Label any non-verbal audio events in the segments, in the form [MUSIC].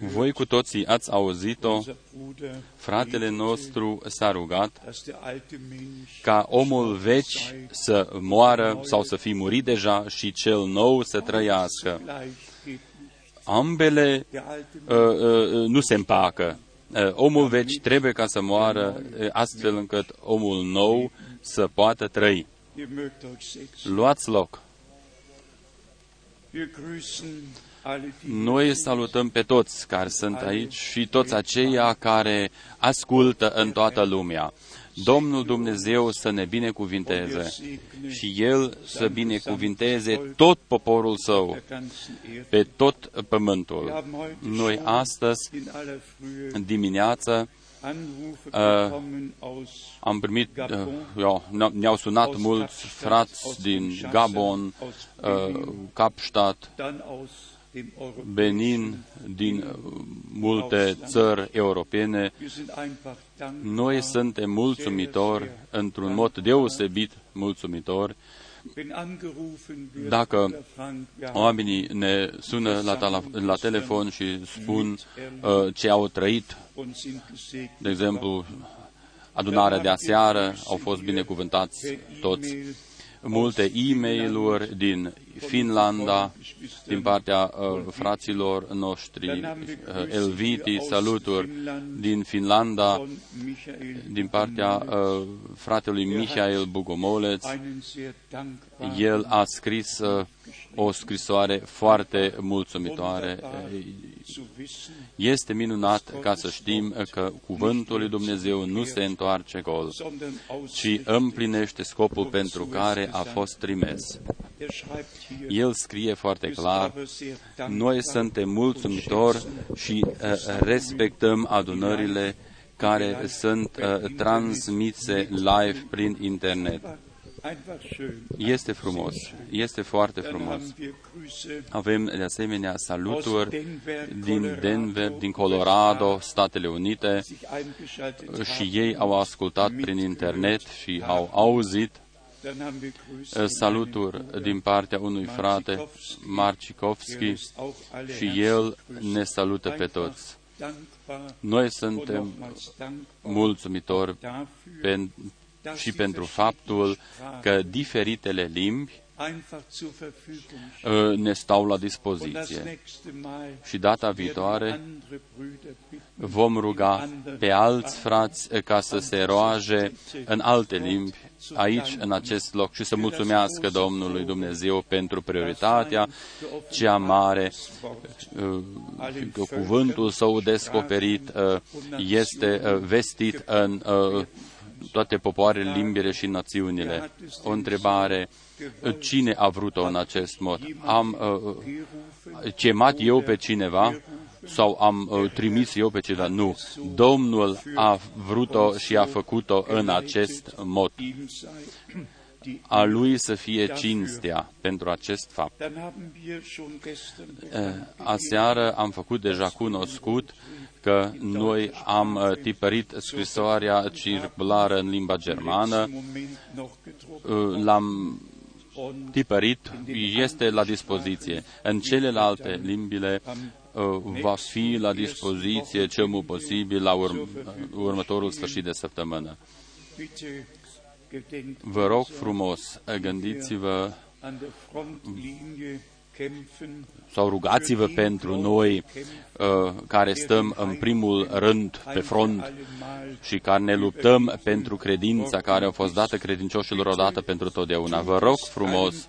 Voi cu toții ați auzit-o, fratele nostru s-a rugat ca omul veci să moară sau să fi murit deja și cel nou să trăiască. Ambele uh, uh, nu se împacă. Uh, omul veci trebuie ca să moară uh, astfel încât omul nou să poată trăi. Luați loc. Noi salutăm pe toți care sunt aici și toți aceia care ascultă în toată lumea. Domnul Dumnezeu să ne binecuvinteze și El să binecuvinteze tot poporul Său, pe tot pământul. Noi astăzi, dimineață, uh, am primit, uh, ne-au sunat mulți frați din Gabon, uh, Kapstadt, Benin, din multe țări europene, noi suntem mulțumitori, într-un mod deosebit mulțumitori, dacă oamenii ne sună la, la telefon și spun uh, ce au trăit, de exemplu, adunarea de aseară, au fost binecuvântați toți, multe e mail din Finlanda, din partea uh, fraților noștri, uh, Elviti, saluturi din Finlanda, din partea uh, fratelui Michael Bugomoleț. El a scris uh, o scrisoare foarte mulțumitoare. Este minunat ca să știm că cuvântul lui Dumnezeu nu se întoarce gol, ci împlinește scopul pentru care a fost trimis. El scrie foarte clar, noi suntem mulțumitori și uh, respectăm adunările care sunt uh, transmise live prin internet. Este frumos, este foarte frumos. Avem de asemenea saluturi din Denver, din Colorado, Statele Unite și ei au ascultat prin internet și au auzit saluturi din partea unui frate, Marcikovski, și el ne salută pe toți. Noi suntem mulțumitori și pentru faptul că diferitele limbi ne stau la dispoziție. Și data viitoare vom ruga pe alți frați ca să se roage în alte limbi aici, în acest loc și să mulțumească Domnului Dumnezeu pentru prioritatea cea mare, că cuvântul său descoperit este vestit în toate popoarele, limbile și națiunile. O întrebare, cine a vrut-o în acest mod? Am uh, chemat eu pe cineva sau am uh, trimis eu pe cineva? Nu. Domnul a vrut-o și a făcut-o în acest mod. A lui să fie cinstea pentru acest fapt. Aseară am făcut deja cunoscut că noi am uh, tipărit scrisoarea circulară în limba germană, uh, l-am tipărit, este la dispoziție. În celelalte limbile uh, va fi la dispoziție cel mult posibil la urm- următorul sfârșit de săptămână. Vă rog frumos, gândiți-vă sau rugați-vă pentru noi uh, care stăm în primul rând pe front și care ne luptăm pentru credința care a fost dată credincioșilor odată pentru totdeauna. Vă rog frumos,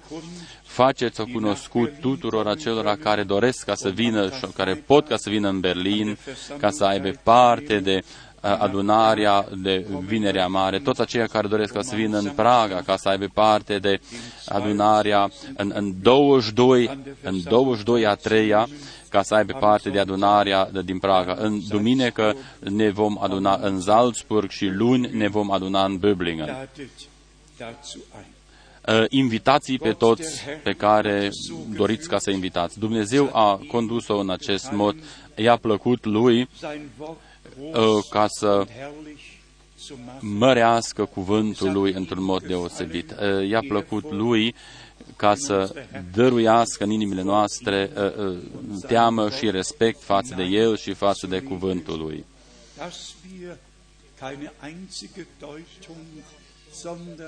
faceți-o cunoscut tuturor acelora care doresc ca să vină și care pot ca să vină în Berlin, ca să aibă parte de adunarea de Vinerea Mare, toți aceia care doresc ca să vină în Praga, ca să aibă parte de adunarea în, în 22, în 22 a treia, ca să aibă parte de adunarea de, din Praga. În duminică ne vom aduna în Salzburg și luni ne vom aduna în Böblingen. Invitații pe toți pe care doriți ca să invitați. Dumnezeu a condus-o în acest mod, i-a plăcut lui Uh, ca să mărească cuvântul lui într-un mod deosebit. Uh, i-a plăcut lui ca să dăruiască în inimile noastre teamă și respect față de El și față de cuvântul Lui.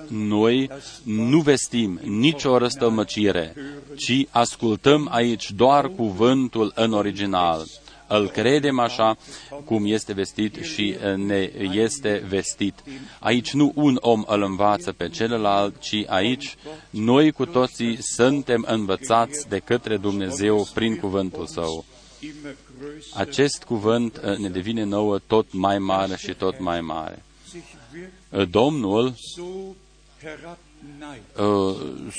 Noi nu vestim nicio răstălmăcire, ci ascultăm aici doar cuvântul în original. Îl credem așa cum este vestit și ne este vestit. Aici nu un om îl învață pe celălalt, ci aici noi cu toții suntem învățați de către Dumnezeu prin cuvântul Său. Acest cuvânt ne devine nouă tot mai mare și tot mai mare. Domnul uh,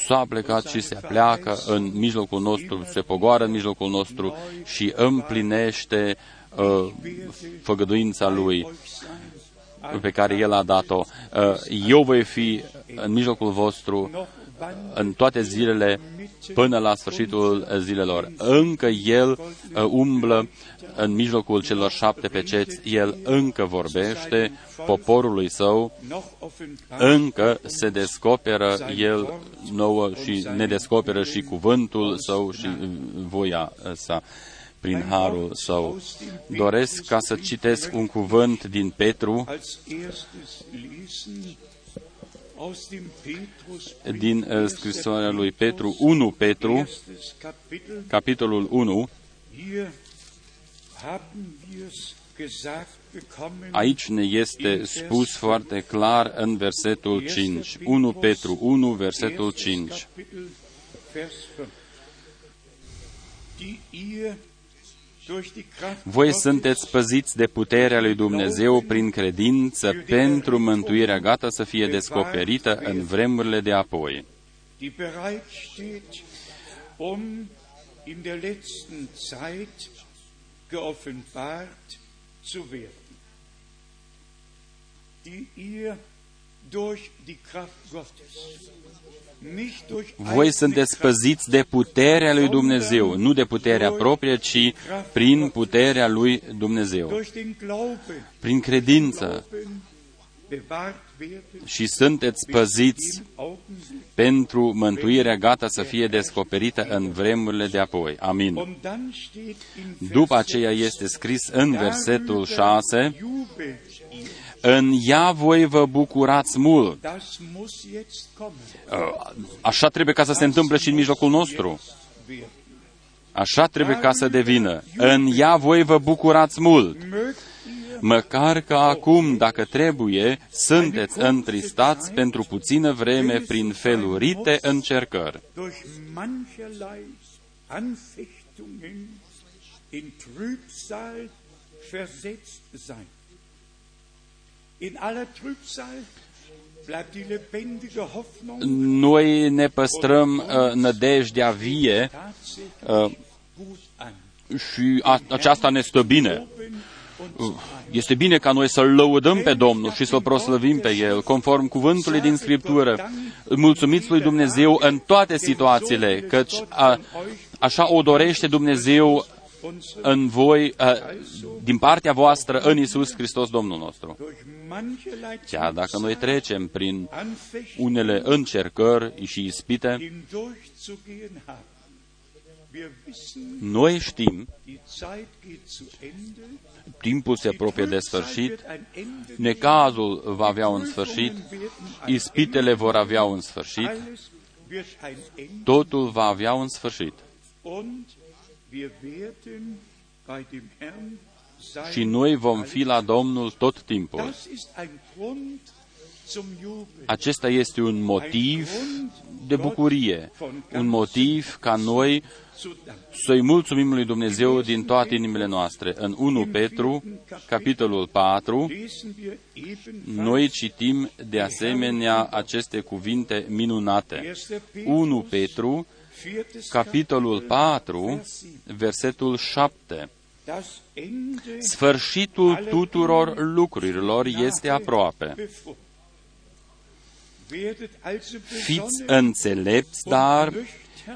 s-a plecat și se pleacă în mijlocul nostru, se pogoară în mijlocul nostru și împlinește uh, făgăduința Lui pe care El a dat-o. Uh, eu voi fi în mijlocul vostru în toate zilele până la sfârșitul zilelor. Încă El umblă în mijlocul celor șapte peceți, el încă vorbește poporului său, încă se descoperă el nouă și ne descoperă și cuvântul său și voia sa prin harul său. Doresc ca să citesc un cuvânt din Petru, din uh, scrisoarea lui Petru, 1 Petru, capitolul 1, Aici ne este spus foarte clar în versetul 5. 1 Petru 1, versetul 5. Voi sunteți păziți de puterea lui Dumnezeu prin credință pentru mântuirea gata să fie descoperită în vremurile de apoi. Um in der letzten Zeit geoffenbart zu werden, die ihr durch die Kraft Gottes voi sunteți păziți de puterea lui Dumnezeu, nu de puterea proprie, ci prin puterea lui Dumnezeu. Prin credință și sunteți păziți pentru mântuirea gata să fie descoperită în vremurile de apoi. Amin. După aceea este scris în versetul 6, în ea voi vă bucurați mult. Așa trebuie ca să se întâmple și în mijlocul nostru. Așa trebuie ca să devină. În ea voi vă bucurați mult măcar că acum, dacă trebuie, sunteți întristați pentru puțină vreme prin felurite încercări. Noi ne păstrăm uh, nădejdea vie uh, și a, aceasta ne stă bine. Este bine ca noi să-L lăudăm pe Domnul și să-L proslăvim pe El, conform cuvântului din Scriptură. Mulțumiți lui Dumnezeu în toate situațiile, căci a, așa o dorește Dumnezeu în voi, a, din partea voastră, în Isus Hristos Domnul nostru. Chiar dacă noi trecem prin unele încercări și ispite, noi știm timpul se apropie de sfârșit, necazul va avea un sfârșit, ispitele vor avea un sfârșit, totul va avea un sfârșit. Și noi vom fi la Domnul tot timpul. Acesta este un motiv de bucurie, un motiv ca noi să-i mulțumim lui Dumnezeu din toate inimile noastre. În 1 Petru, capitolul 4, noi citim de asemenea aceste cuvinte minunate. 1 Petru, capitolul 4, versetul 7. Sfârșitul tuturor lucrurilor este aproape. Fiți înțelepți, dar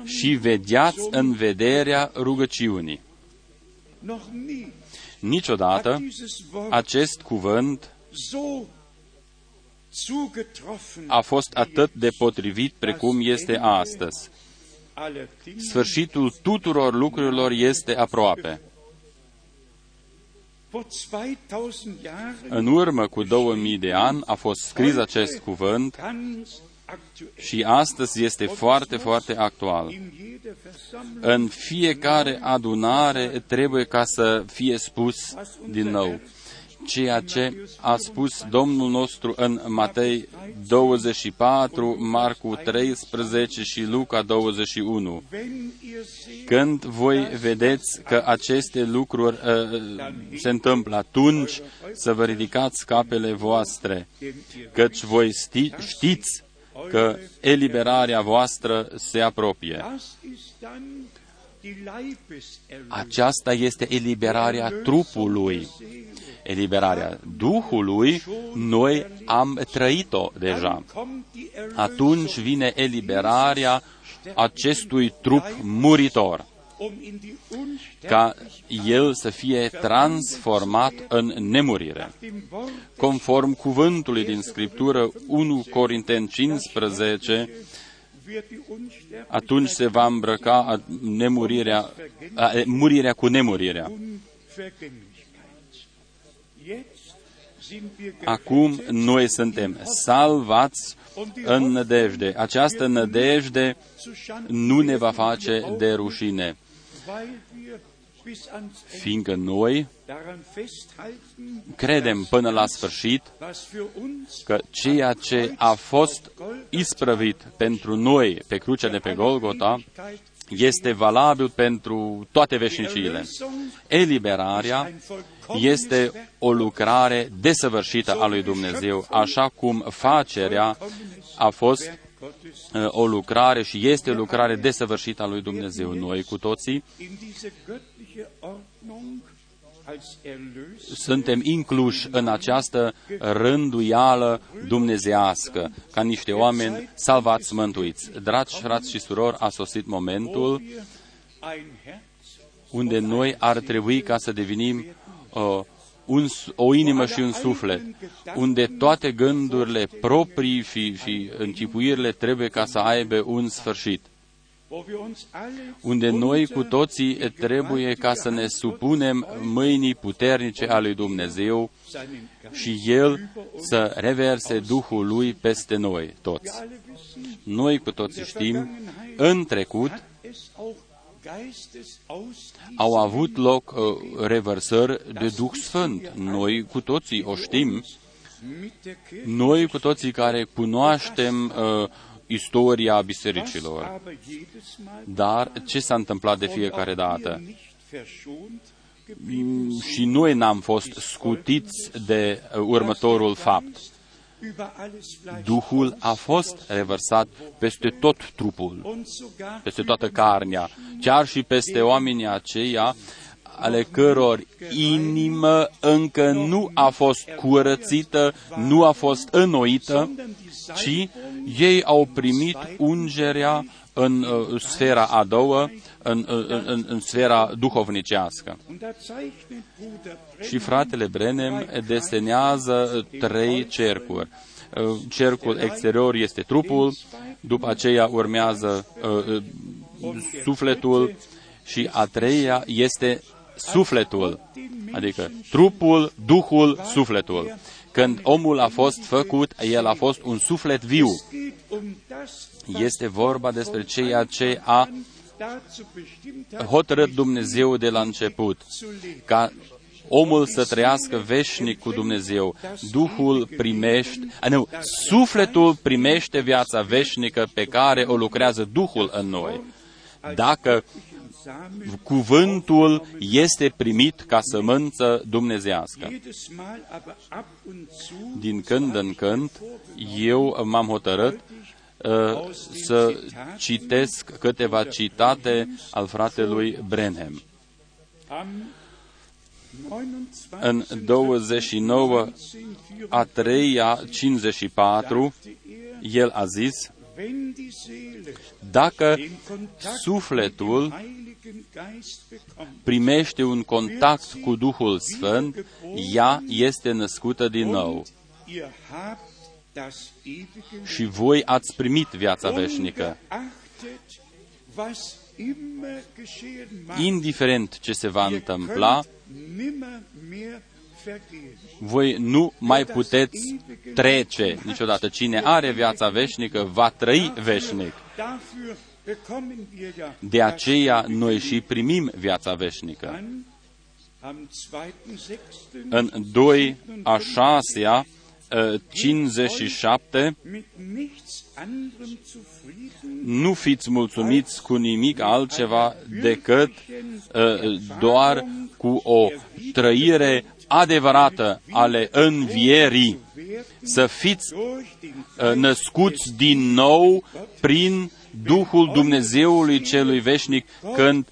și vegheați în vederea rugăciunii. Niciodată acest cuvânt a fost atât de potrivit precum este astăzi. Sfârșitul tuturor lucrurilor este aproape. În urmă cu 2000 de ani a fost scris acest cuvânt și astăzi este foarte, foarte actual. În fiecare adunare trebuie ca să fie spus din nou ceea ce a spus Domnul nostru în Matei 24, Marcu 13 și Luca 21. Când voi vedeți că aceste lucruri uh, se întâmplă, atunci să vă ridicați capele voastre, căci voi sti, știți că eliberarea voastră se apropie. Aceasta este eliberarea trupului. Eliberarea Duhului, noi am trăit-o deja. Atunci vine eliberarea acestui trup muritor ca el să fie transformat în nemurire. Conform cuvântului din Scriptură 1 Corinteni 15, atunci se va îmbrăca nemurirea, murirea cu nemurirea. Acum noi suntem salvați în nădejde. Această nădejde nu ne va face de rușine fiindcă noi credem până la sfârșit că ceea ce a fost isprăvit pentru noi pe crucea de pe Golgota este valabil pentru toate veșniciile. Eliberarea este o lucrare desăvârșită a lui Dumnezeu, așa cum facerea a fost uh, o lucrare și este o lucrare desăvârșită a lui Dumnezeu. Noi cu toții suntem incluși în această rânduială dumnezească, ca niște oameni salvați, mântuiți. Dragi frați și surori, a sosit momentul unde noi ar trebui ca să devenim uh, un, o inimă și un suflet, unde toate gândurile proprii și, și închipuirile trebuie ca să aibă un sfârșit unde noi cu toții trebuie ca să ne supunem mâinii puternice a lui Dumnezeu și El să reverse Duhul Lui peste noi toți. Noi cu toții știm, în trecut au avut loc uh, revărsări de Duh Sfânt. Noi cu toții o știm. Noi cu toții care cunoaștem uh, istoria bisericilor. Dar ce s-a întâmplat de fiecare dată? Și noi n-am fost scutiți de următorul fapt. Duhul a fost revărsat peste tot trupul, peste toată carnea, chiar și peste oamenii aceia ale căror inimă încă nu a fost curățită, nu a fost înnoită, ci ei au primit ungerea în uh, sfera a doua, în, uh, în, în, în sfera duhovnicească. Și fratele Brenem desenează trei cercuri. Uh, cercul exterior este trupul, după aceea urmează uh, uh, sufletul și a treia este sufletul, adică trupul, duhul, sufletul. Când omul a fost făcut, el a fost un suflet viu. Este vorba despre ceea ce a hotărât Dumnezeu de la început, ca omul să trăiască veșnic cu Dumnezeu. Duhul primește, a, nu, sufletul primește viața veșnică pe care o lucrează Duhul în noi. Dacă cuvântul este primit ca sămânță dumnezească. Din când în când, eu m-am hotărât uh, să citesc câteva citate al fratelui Brenhem. În 29 a 3 54, el a zis, dacă sufletul primește un contact cu Duhul Sfânt, ea este născută din nou. Și voi ați primit viața veșnică. indiferent ce se va întâmpla, voi nu mai puteți trece niciodată. Cine are viața veșnică va trăi veșnic. De aceea noi și primim viața veșnică. În 2 a 6 57 nu fiți mulțumiți cu nimic altceva decât uh, doar cu o trăire adevărată ale învierii, să fiți uh, născuți din nou prin Duhul Dumnezeului celui veșnic, când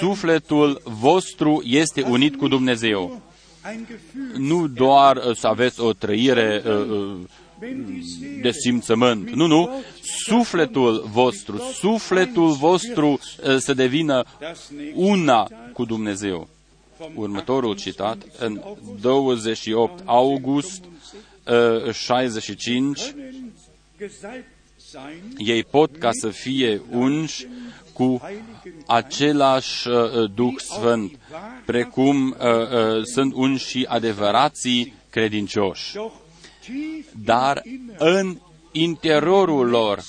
sufletul vostru este unit cu Dumnezeu. Nu doar uh, să aveți o trăire uh, de simțământ. Nu, nu. Sufletul vostru, sufletul vostru să devină una cu Dumnezeu următorul citat, în 28 august 65, ă, ei pot ca să fie unși cu același uh, Duh Sfânt, precum uh, uh, sunt unși și adevărații credincioși. Dar în interiorul lor,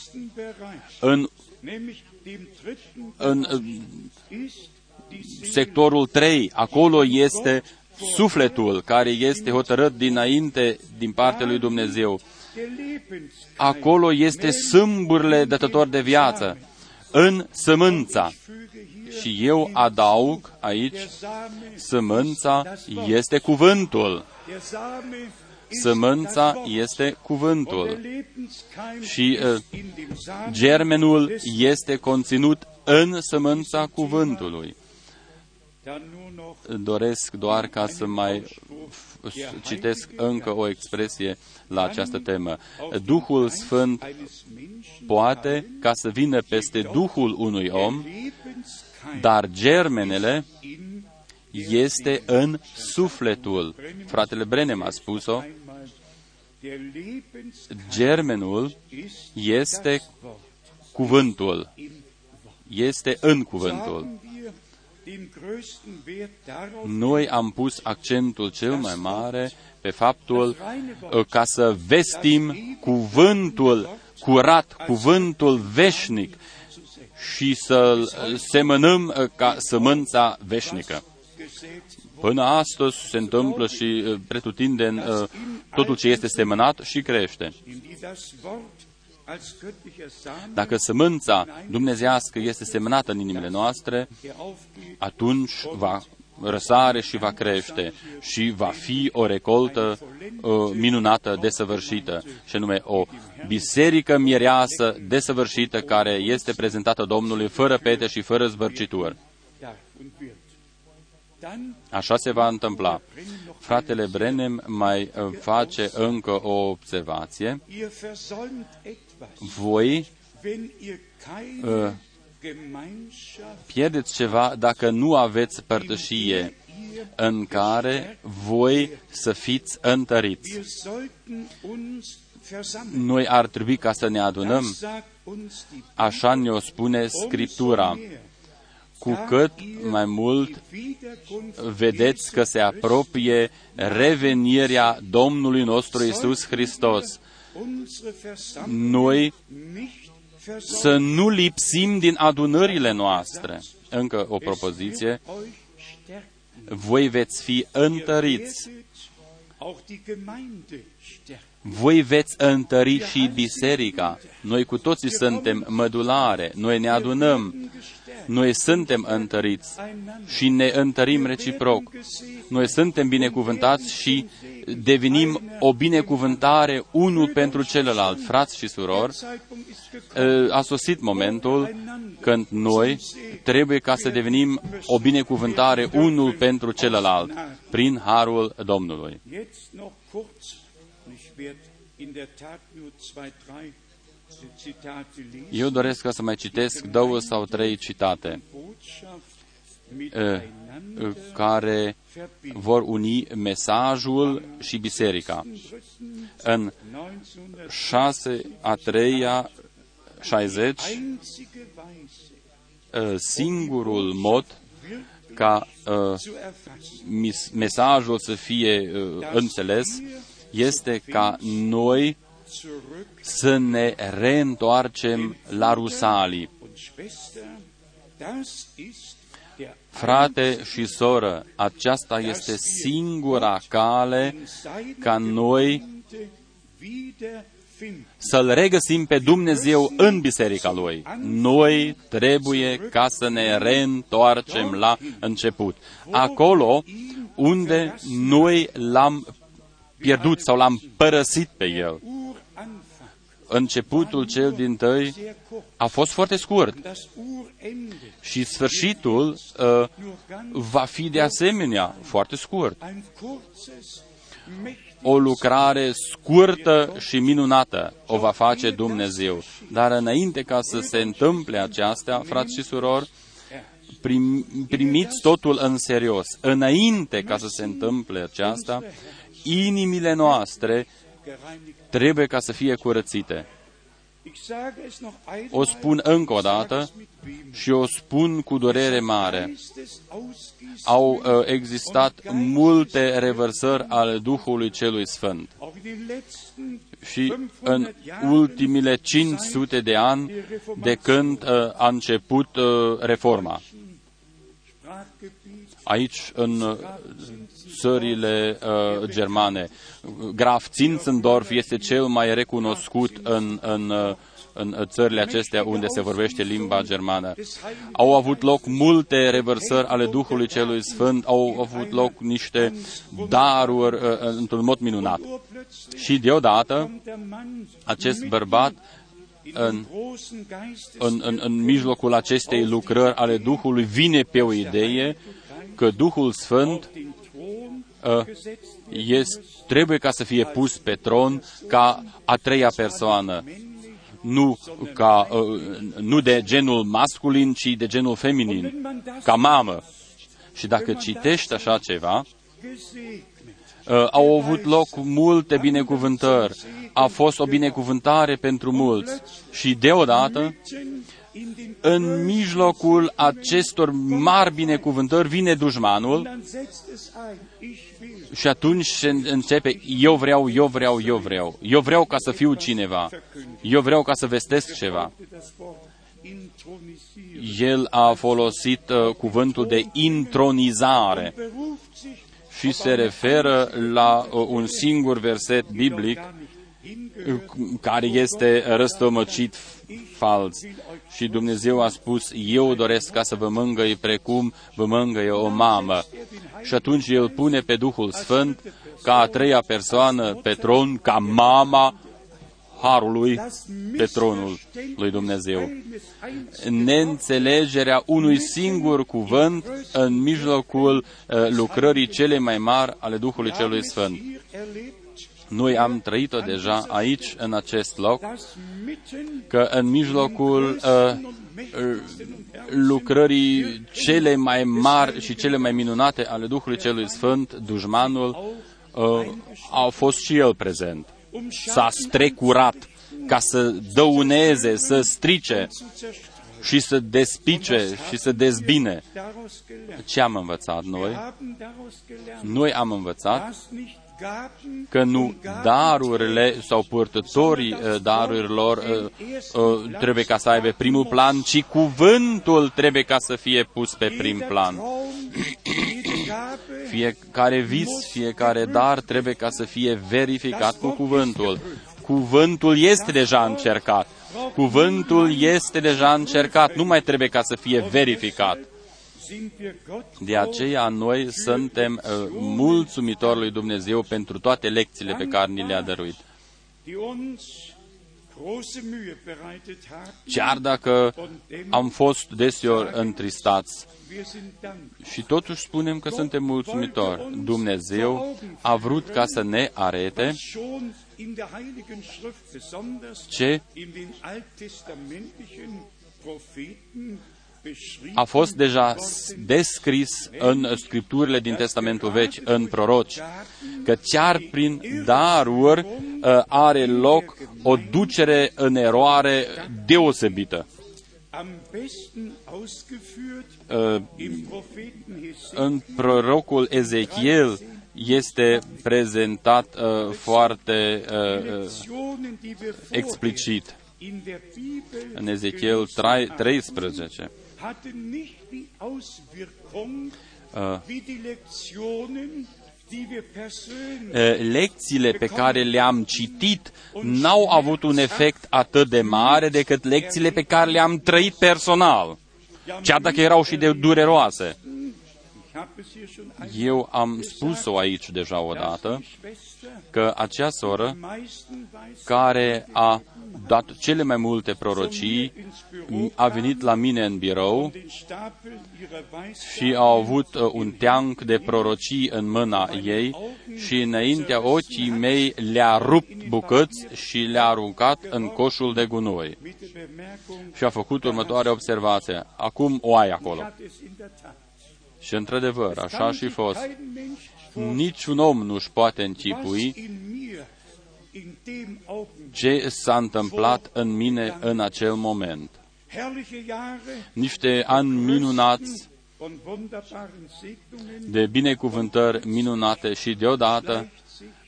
în, în sectorul 3, acolo este sufletul care este hotărât dinainte din partea lui Dumnezeu. Acolo este sâmburile dătător de viață, în sămânța. Și eu adaug aici, sămânța este cuvântul. Sămânța este cuvântul. Și uh, germenul este conținut în sămânța cuvântului doresc doar ca să mai citesc încă o expresie la această temă. Duhul Sfânt poate ca să vină peste Duhul unui om, dar germenele este în sufletul. Fratele Brenem a spus-o. Germenul este cuvântul. Este în cuvântul. Noi am pus accentul cel mai mare pe faptul uh, ca să vestim cuvântul curat, cuvântul veșnic și să semănăm uh, ca sămânța veșnică. Până astăzi se întâmplă și uh, pretutindeni totul ce este semănat și crește. Dacă sămânța dumnezească este semnată în inimile noastre, atunci va răsare și va crește și va fi o recoltă uh, minunată, desăvârșită, și anume o biserică mireasă desăvârșită care este prezentată Domnului fără pete și fără zbărcitură. Așa se va întâmpla. Fratele Brenem mai uh, face încă o observație voi uh, pierdeți ceva dacă nu aveți părtășie în care voi să fiți întăriți. Noi ar trebui ca să ne adunăm, așa ne-o spune Scriptura, cu cât mai mult vedeți că se apropie revenirea Domnului nostru Isus Hristos noi să nu lipsim din adunările noastre. Încă o propoziție. Voi veți fi întăriți. Voi veți întări și biserica. Noi cu toții suntem mădulare, noi ne adunăm, noi suntem întăriți și ne întărim reciproc. Noi suntem binecuvântați și devenim o binecuvântare unul pentru celălalt. Frați și surori, a sosit momentul când noi trebuie ca să devenim o binecuvântare unul pentru celălalt prin harul Domnului. Eu doresc ca să mai citesc două sau trei citate care vor uni mesajul și biserica. În 6 a 3 60 uh, singurul mod ca uh, mis- mesajul să fie uh, înțeles este ca noi să ne reîntoarcem la Rusalii. Frate și soră, aceasta este singura cale ca noi să-L regăsim pe Dumnezeu în biserica Lui. Noi trebuie ca să ne reîntoarcem la început. Acolo unde noi l-am pierdut sau l-am părăsit pe El. Începutul cel din tăi a fost foarte scurt și sfârșitul uh, va fi de asemenea foarte scurt o lucrare scurtă și minunată o va face Dumnezeu. Dar înainte ca să se întâmple aceasta, frați și surori, prim, primiți totul în serios. Înainte ca să se întâmple aceasta, inimile noastre trebuie ca să fie curățite. O spun încă o dată și o spun cu durere mare. Au uh, existat multe revărsări ale Duhului Celui Sfânt. Și în ultimile 500 de ani de când uh, a început uh, reforma. Aici, în uh, țările uh, germane. Graf Zinzendorf este cel mai recunoscut în, în, uh, în țările acestea unde se vorbește limba germană. Au avut loc multe revărsări ale Duhului Celui Sfânt, au avut loc niște daruri uh, într-un mod minunat. Și deodată, acest bărbat în, în, în, în mijlocul acestei lucrări ale Duhului vine pe o idee că Duhul Sfânt uh, este, trebuie ca să fie pus pe tron ca a treia persoană. Nu, ca, uh, nu de genul masculin, ci de genul feminin, ca mamă. Și dacă citești așa ceva, uh, au avut loc multe binecuvântări, a fost o binecuvântare pentru mulți și deodată în mijlocul acestor mari binecuvântări vine dușmanul și atunci se începe, eu vreau, eu vreau, eu vreau, eu vreau ca să fiu cineva, eu vreau ca să vestesc ceva. El a folosit uh, cuvântul de intronizare și se referă la uh, un singur verset biblic care este răstămăcit fals. Și Dumnezeu a spus, eu doresc ca să vă mângăi precum vă mângăie o mamă. Și atunci El pune pe Duhul Sfânt ca a treia persoană pe tron, ca mama harului pe tronul lui Dumnezeu. Neînțelegerea unui singur cuvânt în mijlocul uh, lucrării cele mai mari ale Duhului Celui Sfânt. Noi am trăit-o deja aici, în acest loc, că în mijlocul uh, uh, lucrării cele mai mari și cele mai minunate ale Duhului Celui Sfânt, dușmanul uh, a fost și el prezent. S-a strecurat ca să dăuneze, să strice și să despice și să dezbine. Ce am învățat noi? Noi am învățat că nu darurile sau purtătorii uh, darurilor uh, uh, trebuie ca să aibă primul plan, ci cuvântul trebuie ca să fie pus pe prim plan. [CLEARS THROAT] fiecare vis, fiecare dar trebuie ca să fie verificat cu cuvântul. Cuvântul este deja încercat. Cuvântul este deja încercat, nu mai trebuie ca să fie verificat. De aceea noi suntem uh, mulțumitori lui Dumnezeu pentru toate lecțiile pe care ni le-a dăruit. Chiar dacă am fost deseori întristați și totuși spunem că suntem mulțumitori. Dumnezeu a vrut ca să ne arete ce a fost deja descris în scripturile din Testamentul Vechi, în proroci, că chiar prin daruri uh, are loc o ducere în eroare deosebită. uh, în prorocul Ezechiel este prezentat uh, foarte uh, explicit. În Ezechiel 13 uh, lecțiile pe care le-am citit n-au avut un efect atât de mare decât lecțiile pe care le-am trăit personal, chiar dacă erau și de dureroase. Eu am spus-o aici deja odată, că acea soră care a dat cele mai multe prorocii, a venit la mine în birou și a avut uh, un teanc de prorocii în mâna ei și înaintea ochii mei le-a rupt bucăți și le-a aruncat în coșul de gunoi. Și a făcut următoarea observație. Acum o ai acolo. Și într-adevăr, așa și fost. Niciun om nu-și poate închipui ce s-a întâmplat în mine în acel moment. Niște ani minunați de binecuvântări minunate și deodată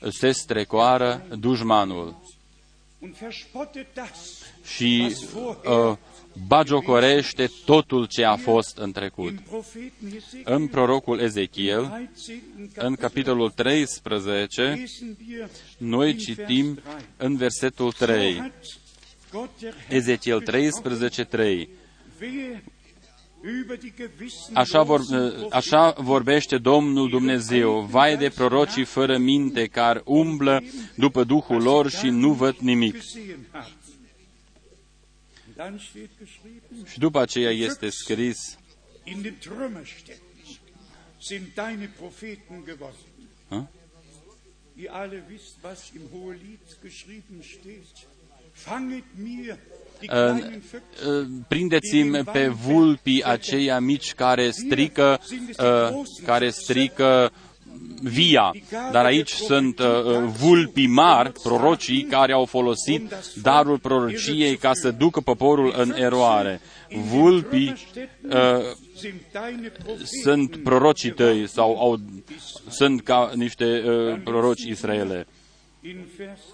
se strecoară dușmanul. Și uh, bagiocorește totul ce a fost în trecut. În prorocul Ezechiel, în capitolul 13, noi citim în versetul 3, Ezechiel 13, 3, Așa, vor, așa vorbește Domnul Dumnezeu, vai de prorocii fără minte care umblă după Duhul lor și nu văd nimic. Și după aceea este scris, sind deine Propheten geworden. Ha? Ihr alle wisst, was im Hohelied geschrieben steht. Fanget mir prindeți-mi pe vulpii aceia mici care strică, care strică via. Dar aici sunt uh, uh, vulpii mari, prorocii, care au folosit darul prorociei ca să ducă poporul în eroare. Vulpii uh, sunt prorocii tăi sau au, sunt ca niște uh, proroci Israele.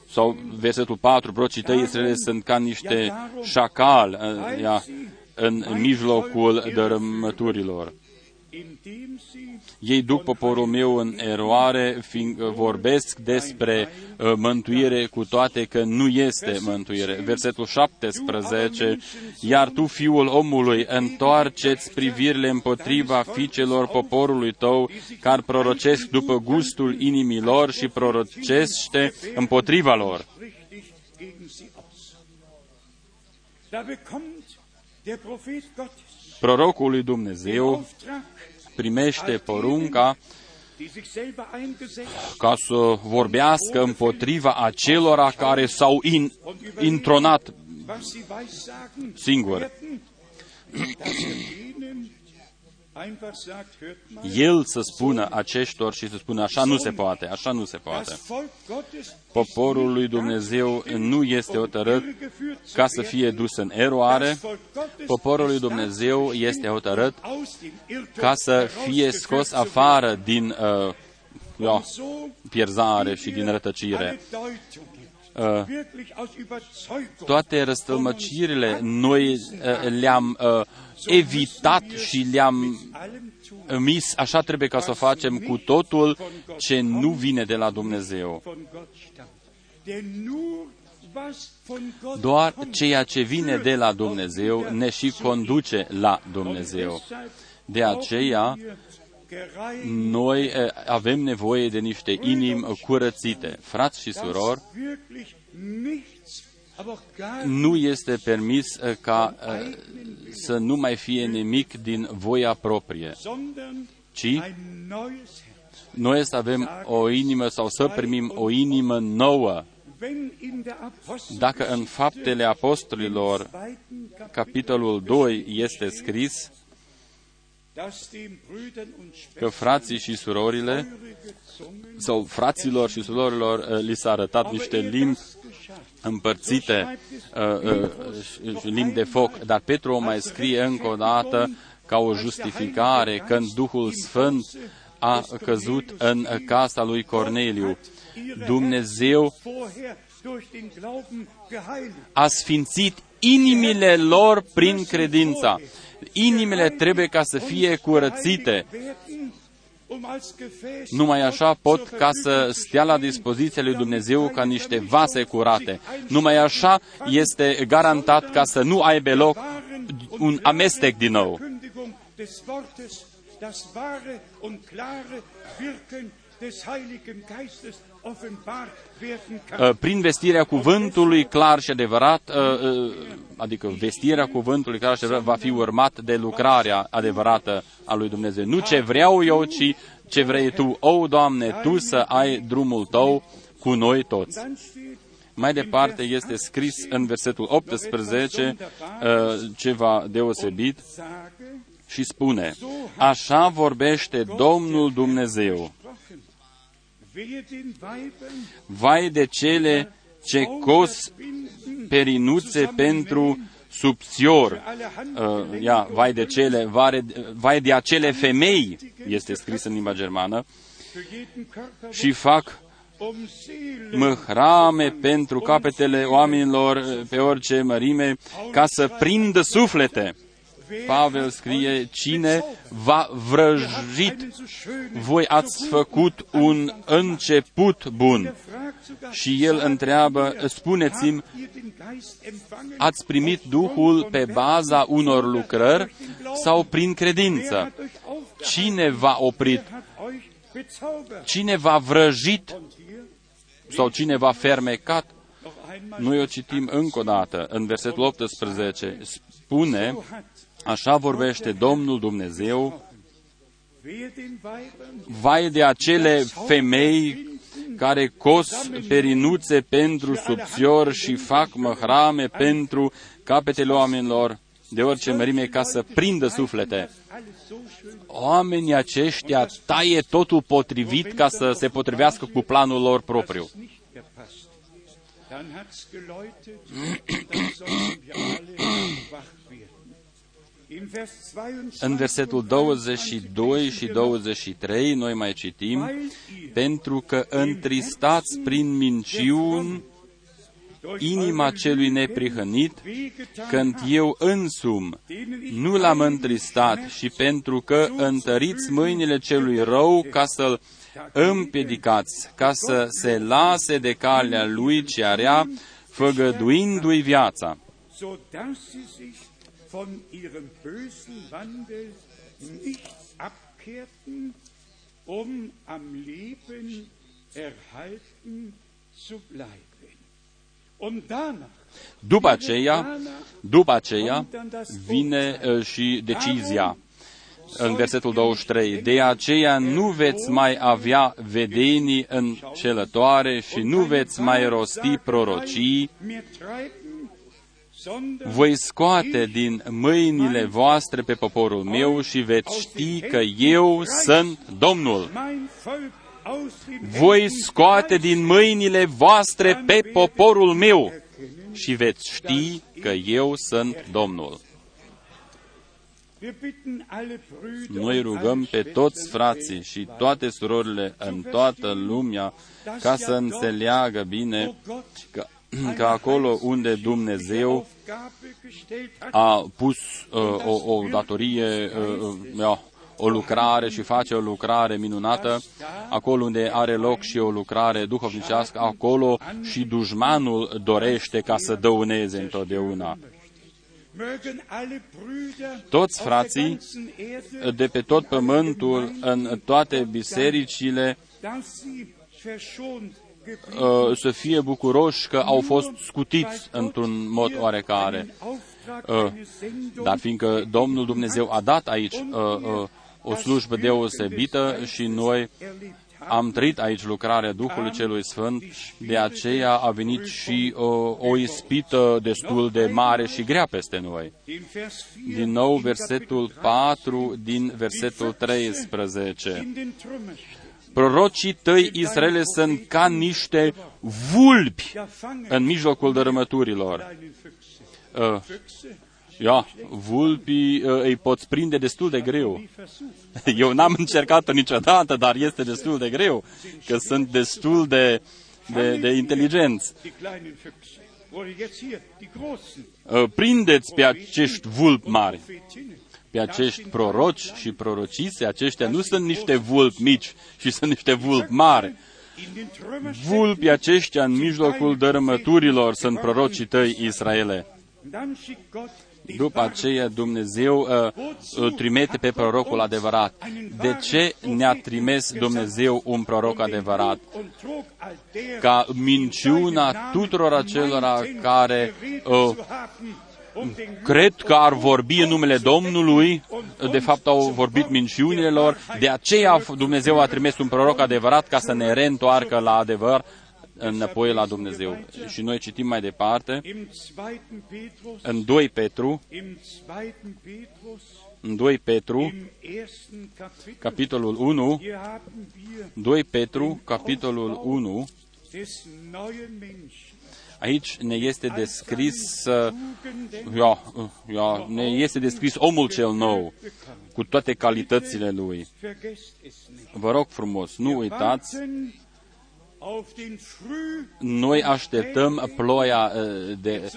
Sau versetul 4, prorocii tăi Israele sunt ca niște șacal uh, ia, în mijlocul dărâmăturilor. Ei duc poporul meu în eroare, fiindcă vorbesc despre uh, mântuire cu toate că nu este mântuire. Versetul 17, iar tu, fiul omului, întoarceți privirile împotriva fiicelor poporului tău, care prorocesc după gustul inimilor și prorocește împotriva lor. Prorocul lui Dumnezeu primește porunca ca să vorbească împotriva acelora care s-au in, intronat singuri el să spună aceștor și să spună așa nu se poate, așa nu se poate. Poporul lui Dumnezeu nu este hotărât ca să fie dus în eroare. Poporul lui Dumnezeu este hotărât ca să fie scos afară din uh, ja, pierzare și din rătăcire. Uh, toate răstălmăcirile noi uh, le-am uh, evitat și le-am mis, așa trebuie ca să o facem cu totul ce nu vine de la Dumnezeu. Doar ceea ce vine de la Dumnezeu ne și conduce la Dumnezeu. De aceea, noi eh, avem nevoie de niște inimi curățite. Frați și surori, nu este permis uh, ca uh, să nu mai fie nimic din voia proprie, ci noi să avem o inimă sau să primim o inimă nouă. Dacă în Faptele Apostolilor, capitolul 2, este scris, că frații și surorile sau fraților și surorilor uh, li s-a arătat niște limbi împărțite, uh, uh, limbi de foc, dar Petru o mai scrie încă o dată ca o justificare când Duhul Sfânt a căzut în casa lui Corneliu. Dumnezeu a sfințit inimile lor prin credința. Inimile trebuie ca să fie curățite. Numai așa pot ca să stea la dispoziția lui Dumnezeu ca niște vase curate. Numai așa este garantat ca să nu aibă loc un amestec din nou das wahre und klare Wirken des Heiligen Geistes uh, prin vestirea cuvântului clar și adevărat, uh, uh, adică vestirea cuvântului clar și adevărat va fi urmat de lucrarea adevărată a lui Dumnezeu. Nu ce vreau eu, ci ce vrei Tu. O, Doamne, Tu să ai drumul Tău cu noi toți. Mai departe este scris în versetul 18 ceva deosebit și spune, așa vorbește Domnul Dumnezeu. Vai de cele ce cos perinuțe pentru subțior, uh, ia, vai de cele, vai, vai de acele femei, este scris în limba germană, și fac măhrame pentru capetele oamenilor pe orice mărime, ca să prindă suflete. Pavel scrie, cine va vrăjit, voi ați făcut un început bun. Și el întreabă, spuneți-mi, ați primit Duhul pe baza unor lucrări sau prin credință? Cine v-a oprit? Cine v-a vrăjit sau cine v-a fermecat? Noi o citim încă o dată, în versetul 18, spune, Așa vorbește Domnul Dumnezeu, vai de acele femei care cos perinuțe pentru subțior și fac măhrame pentru capetele oamenilor de orice mărime ca să prindă suflete. Oamenii aceștia taie totul potrivit ca să se potrivească cu planul lor propriu. În versetul 22 și 23 noi mai citim, pentru că întristați prin minciuni inima celui neprihănit, când eu însum nu l-am întristat și pentru că întăriți mâinile celui rău ca să-l împiedicați, ca să se lase de calea lui ce rea, făgăduindu-i viața von ihrem bösen Wandel nicht abkehrten, um am Leben erhalten zu bleiben. Und danach după aceea, după aceea vine uh, și decizia în versetul 23. De aceea nu veți mai avea vedenii încelătoare și nu veți mai rosti prorocii, voi scoate din mâinile voastre pe poporul meu și veți ști că eu sunt Domnul. Voi scoate din mâinile voastre pe poporul meu și veți ști că eu sunt Domnul. Noi rugăm pe toți frații și toate surorile în toată lumea ca să înțeleagă bine că [CLEARS THROAT] că acolo unde Dumnezeu a pus uh, o, o datorie, uh, uh, o lucrare și face o lucrare minunată, acolo unde are loc și o lucrare duhovnicească, acolo și dușmanul dorește ca să dăuneze întotdeauna. Toți frații de pe tot pământul, în toate bisericile, Uh, să fie bucuroși că au fost scutiți într-un mod oarecare. Uh, dar fiindcă Domnul Dumnezeu a dat aici uh, o slujbă deosebită și noi am trăit aici lucrarea Duhului Celui Sfânt, de aceea a venit și o, o ispită destul de mare și grea peste noi. Din nou, versetul 4 din versetul 13. Prorocii tăi, Israele, sunt ca niște vulpi în mijlocul dărâmăturilor. Uh, Ia, vulpii uh, îi poți prinde destul de greu. [LAUGHS] Eu n-am încercat-o niciodată, dar este destul de greu, că sunt destul de, de, de inteligenți. Uh, prindeți pe acești vulpi mari, pe acești proroci și prorocise, aceștia nu sunt niște vulpi mici, și sunt niște vulpi mari. Vulpii aceștia în mijlocul dărâmăturilor sunt prorocii tăi, Israele. După aceea Dumnezeu uh, îl trimite pe prorocul adevărat. De ce ne-a trimis Dumnezeu un proroc adevărat? Ca minciuna tuturor acelora care uh, cred că ar vorbi în numele Domnului, de fapt au vorbit minciunile lor, de aceea Dumnezeu a trimis un proroc adevărat ca să ne reîntoarcă la adevăr, înapoi la Dumnezeu. Și noi citim mai departe. În 2 Petru, în 2 Petru, capitolul 1, 2 Petru, capitolul 1, Aici ne este descris, ia, ia, ne este descris omul cel nou, cu toate calitățile lui. Vă rog frumos, nu uitați noi așteptăm ploia uh, de,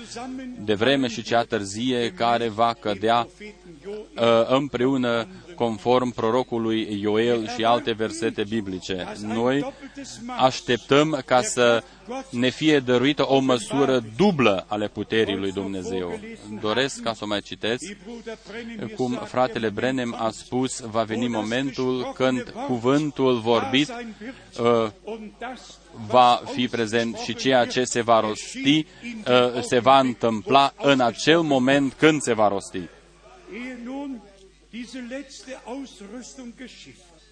de vreme și cea târzie care va cădea uh, împreună conform prorocului Ioel și alte versete biblice. Noi așteptăm ca să ne fie dăruită o măsură dublă ale puterii lui Dumnezeu. Doresc ca să o mai citeți, cum fratele Brenem a spus, va veni momentul când cuvântul vorbit uh, va fi prezent și ceea ce se va rosti uh, se va întâmpla în acel moment când se va rosti.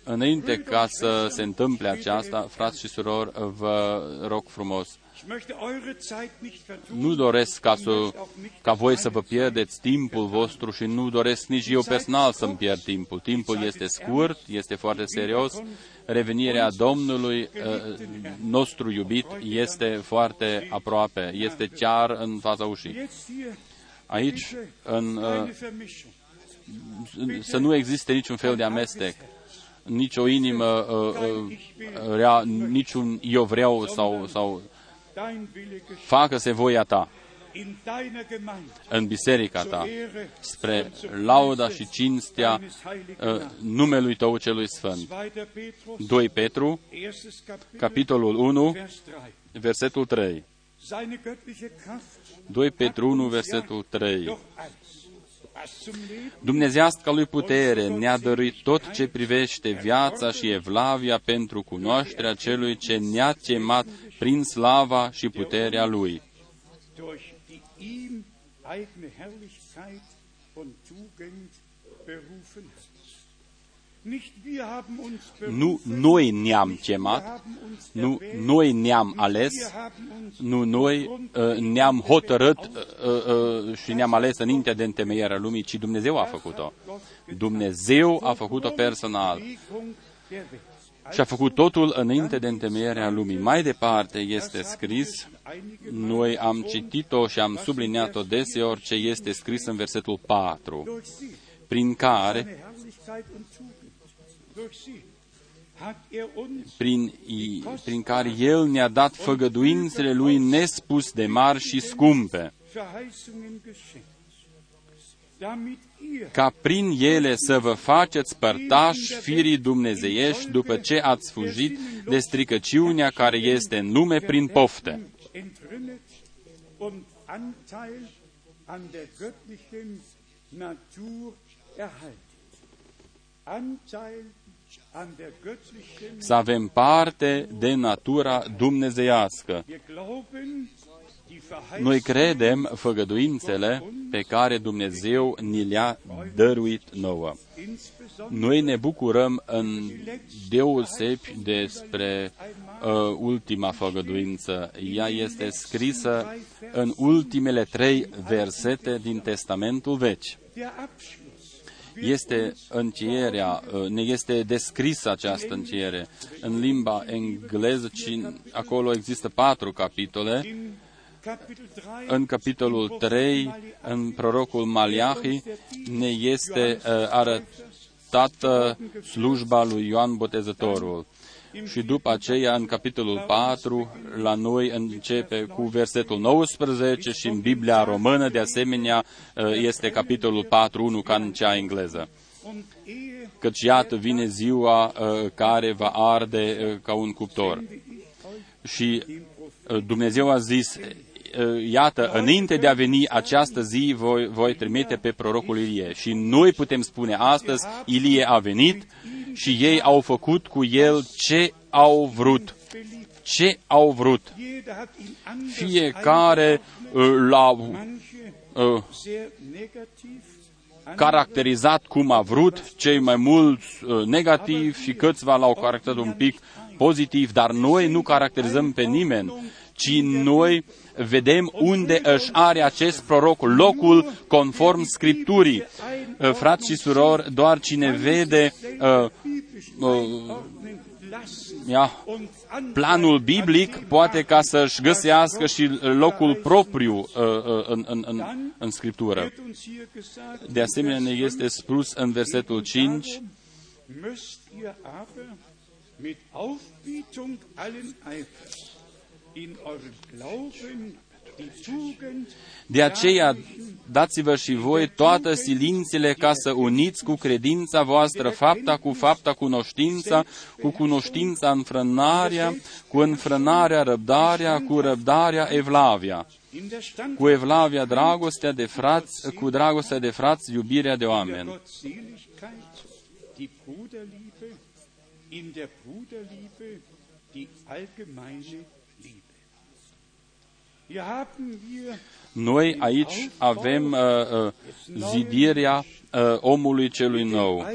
Înainte ca să se întâmple aceasta, frați și surori, vă rog frumos, nu doresc ca, să, ca voi să vă pierdeți timpul vostru și nu doresc nici eu personal să-mi pierd timpul. Timpul este scurt, este foarte serios. Revenirea Domnului uh, nostru iubit este foarte aproape, este chiar în fața ușii. Aici, în, uh, să nu existe niciun fel de amestec, nici o inimă uh, uh, rea, niciun eu vreau sau, sau facă-se voia ta în biserica ta, spre lauda și cinstea uh, numelui tău celui sfânt. 2 Petru, capitolul 1, versetul 3. 2 Petru 1, versetul 3. Dumnezească lui putere ne-a dăruit tot ce privește viața și evlavia pentru cunoașterea celui ce ne-a chemat prin slava și puterea lui. Nu noi ne-am chemat, nu noi ne-am ales, nu noi uh, ne-am hotărât uh, uh, și ne-am ales înainte de întemeierea lumii, ci Dumnezeu a făcut-o. Dumnezeu a făcut-o personal și a făcut totul înainte de întemeierea lumii. Mai departe este scris, noi am citit-o și am subliniat-o deseori ce este scris în versetul 4, prin care prin, prin care El ne-a dat făgăduințele Lui nespus de mari și scumpe, ca prin ele să vă faceți părtași firii dumnezeiești după ce ați fugit de stricăciunea care este în lume prin pofte. Să avem parte de natura dumnezeiască. Noi credem făgăduințele pe care Dumnezeu ni le-a dăruit nouă. Noi ne bucurăm în deosebi despre uh, ultima făgăduință. Ea este scrisă în ultimele trei versete din Testamentul Vechi este încheierea, uh, ne este descrisă această încheiere în limba engleză, ci acolo există patru capitole. În capitolul 3, în prorocul Maliahi, ne este uh, arătată slujba lui Ioan Botezătorul. Și după aceea, în capitolul 4, la noi începe cu versetul 19 și în Biblia română, de asemenea, este capitolul 4, 1 ca în cea engleză. Căci iată vine ziua uh, care va arde uh, ca un cuptor. Și uh, Dumnezeu a zis, iată, înainte de a veni această zi, voi, voi trimite pe prorocul Ilie. Și noi putem spune astăzi, Ilie a venit și ei au făcut cu el ce au vrut. Ce au vrut. Fiecare l-a uh, caracterizat cum a vrut, cei mai mulți uh, negativ și câțiva l-au caracterizat un pic pozitiv, dar noi nu caracterizăm pe nimeni, ci noi vedem unde își are acest proroc locul conform Scripturii. Uh, frați și surori, doar cine vede uh, uh, ia, planul biblic poate ca să-și găsească și locul propriu uh, uh, în, în, în, în Scriptură. De asemenea, ne este spus în versetul 5, in eurem Glauben de aceea dați-vă și voi toată silințele ca să uniți cu credința voastră fapta cu fapta cunoștința, cu cunoștința înfrânarea, cu înfrânarea răbdarea, cu răbdarea evlavia, cu evlavia dragostea de frați, cu dragostea de frați iubirea de oameni. In der Bruderliebe die allgemeine noi aici avem uh, uh, zidirea uh, omului celui nou,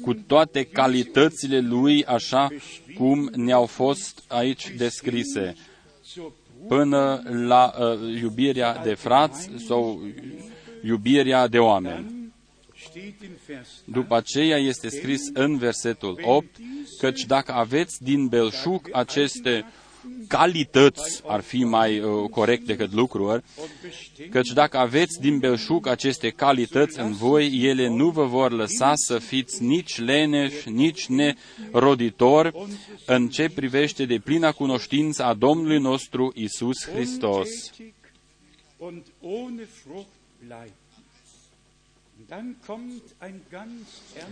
cu toate calitățile lui așa cum ne-au fost aici descrise, până la uh, iubirea de frați sau iubirea de oameni. După aceea este scris în versetul 8, căci dacă aveți din belșug aceste calități ar fi mai uh, corect decât lucruri, căci dacă aveți din belșug aceste calități în voi, ele nu vă vor lăsa să fiți nici leneși, nici neroditori în ce privește de plina cunoștință a Domnului nostru Isus Hristos.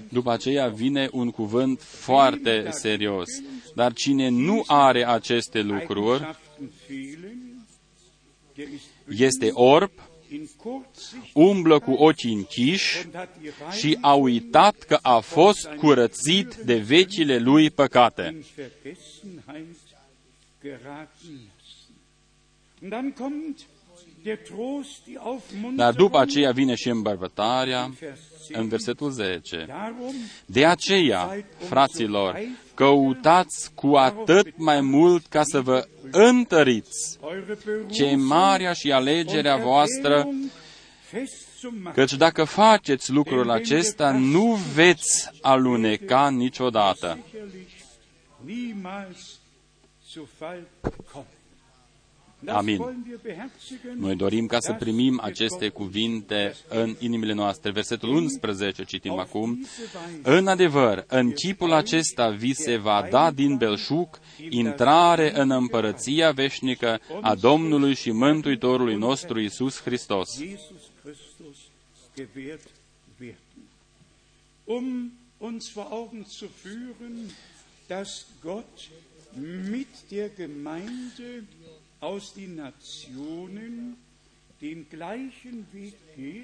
După aceea vine un cuvânt foarte serios. Dar cine nu are aceste lucruri, este orb, umblă cu ochii închiși și a uitat că a fost curățit de vecile lui păcate. Und dann kommt dar după aceea vine și îmbărbătarea în versetul 10. De aceea, fraților, căutați cu atât mai mult ca să vă întăriți ce marea și alegerea voastră, căci dacă faceți lucrul acesta, nu veți aluneca niciodată. Amin. Noi dorim ca să primim aceste cuvinte în inimile noastre. Versetul 11 citim acum. În adevăr, în chipul acesta vi se va da din belșug intrare în împărăția veșnică a Domnului și Mântuitorului nostru Isus Hristos. Um uns vor Augen zu führen, dass Gott mit der Gemeinde aus den Nationen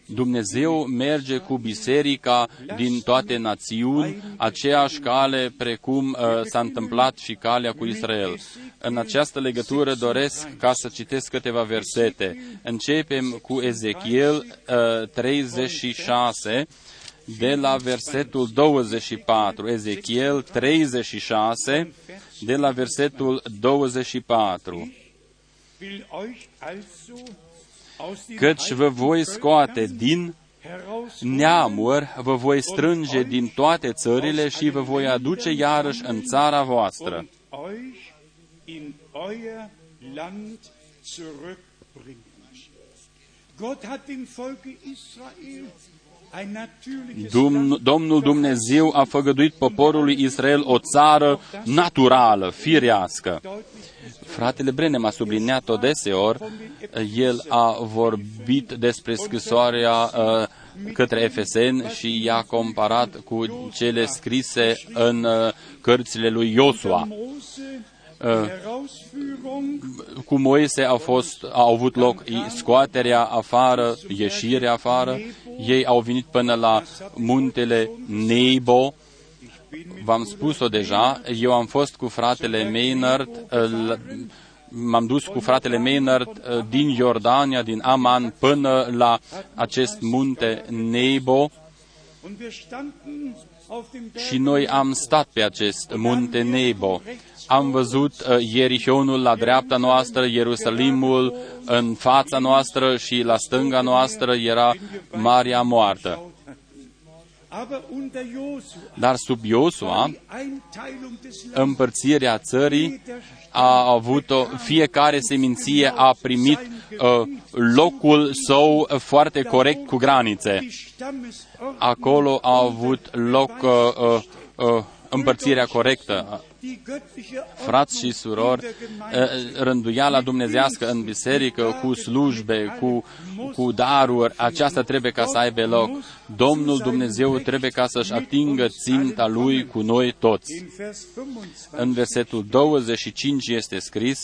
Dumnezeu merge cu biserica din toate națiuni, aceeași cale precum uh, s-a întâmplat și calea cu Israel. În această legătură doresc ca să citesc câteva versete. Începem cu Ezechiel uh, 36, de la versetul 24. Ezechiel 36, de la versetul 24 căci vă voi scoate din neamuri, vă voi strânge din toate țările și vă voi aduce iarăși în țara voastră. Domnul Dumnezeu a făgăduit poporului Israel o țară naturală, firească. Fratele Brenem a subliniat-o deseori, el a vorbit despre scrisoarea uh, către Efesen și i-a comparat cu cele scrise în uh, cărțile lui Iosua. Uh, cu Moise a, fost, a avut loc scoaterea afară, ieșirea afară, ei au venit până la muntele Nebo, v-am spus-o deja, eu am fost cu fratele Maynard, m-am dus cu fratele Maynard uh, din Iordania, din Aman, până la acest munte Nebo. Și noi am stat pe acest munte Nebo. Am văzut uh, Ierihionul la dreapta noastră, Ierusalimul în fața noastră și la stânga noastră era Maria moartă. Dar sub Iosua, împărțirea țării a avut-o, fiecare seminție a primit uh, locul său foarte corect cu granițe. Acolo a avut loc uh, uh, uh, împărțirea corectă frați și surori, rânduiala dumnezească în biserică, cu slujbe, cu, cu daruri, aceasta trebuie ca să aibă loc. Domnul Dumnezeu trebuie ca să-și atingă ținta Lui cu noi toți. În versetul 25 este scris,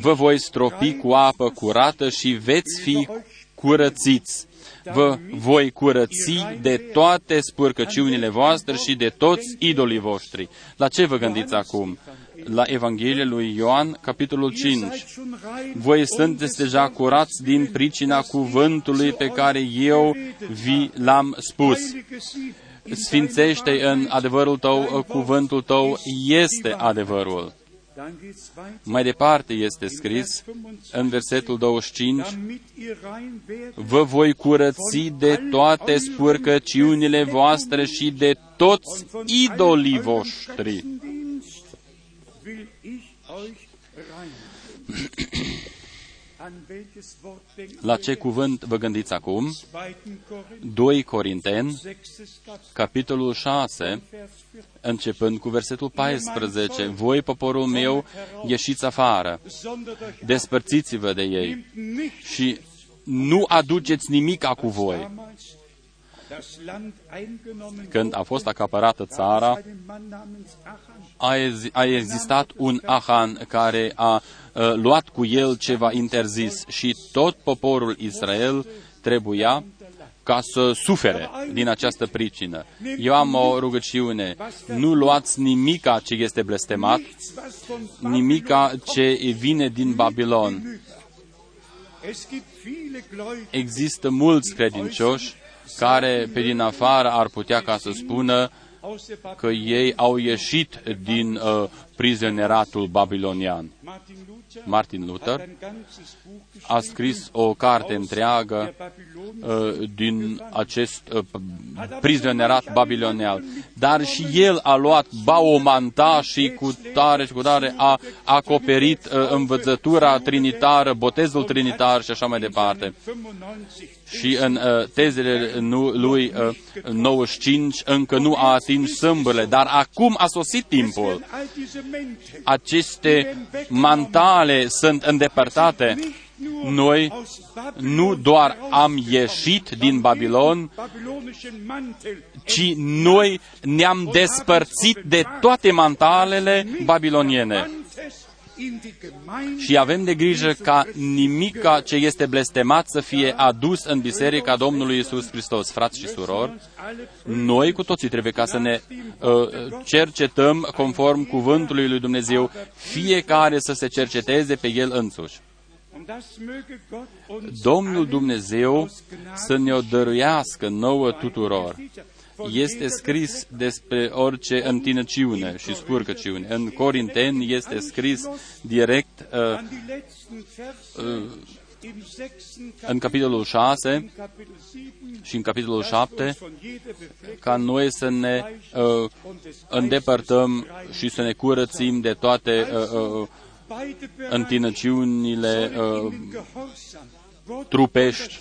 Vă voi stropi cu apă curată și veți fi curățiți vă voi curăți de toate spurcăciunile voastre și de toți idolii voștri. La ce vă gândiți acum? La Evanghelia lui Ioan, capitolul 5. Voi sunteți deja curați din pricina cuvântului pe care eu vi l-am spus. Sfințește în adevărul tău, cuvântul tău este adevărul. Mai departe este scris în versetul 25, Vă voi curăți de toate spurcăciunile voastre și de toți idolii voștri. [CLEARS THROAT] [CLEARS THROAT] La ce cuvânt vă gândiți acum? 2 Corinteni, capitolul 6, începând cu versetul 14. Voi, poporul meu, ieșiți afară, despărțiți-vă de ei și nu aduceți nimica cu voi. Când a fost acapărată țara, a existat un Ahan care a uh, luat cu el ceva interzis și tot poporul Israel trebuia ca să sufere din această pricină. Eu am o rugăciune, nu luați nimica ce este blestemat, nimica ce vine din Babilon. Există mulți credincioși care pe din afară ar putea ca să spună că ei au ieșit din uh, prizonieratul babilonian. Martin Luther a scris o carte întreagă uh, din acest uh, prizonerat babilonial. Dar și el a luat baomanta și cu tare și cu tare a acoperit uh, învățătura trinitară, botezul trinitar și așa mai departe. Și în uh, tezele nu, lui uh, 95 încă nu a atins sâmbăle, dar acum a sosit timpul. Aceste mantale sunt îndepărtate noi nu doar am ieșit din Babilon, ci noi ne-am despărțit de toate mantalele babiloniene. Și avem de grijă ca nimica ce este blestemat să fie adus în Biserica Domnului Isus Hristos. Frați și surori, noi cu toții trebuie ca să ne uh, cercetăm conform cuvântului lui Dumnezeu, fiecare să se cerceteze pe el însuși. Domnul Dumnezeu să ne-o dăruiască nouă tuturor. Este scris despre orice întinăciune și spurcăciune. În Corinteni este scris direct uh, uh, în capitolul 6 și în capitolul 7 ca noi să ne uh, îndepărtăm și să ne curățim de toate uh, uh, întinăciunile uh, trupești.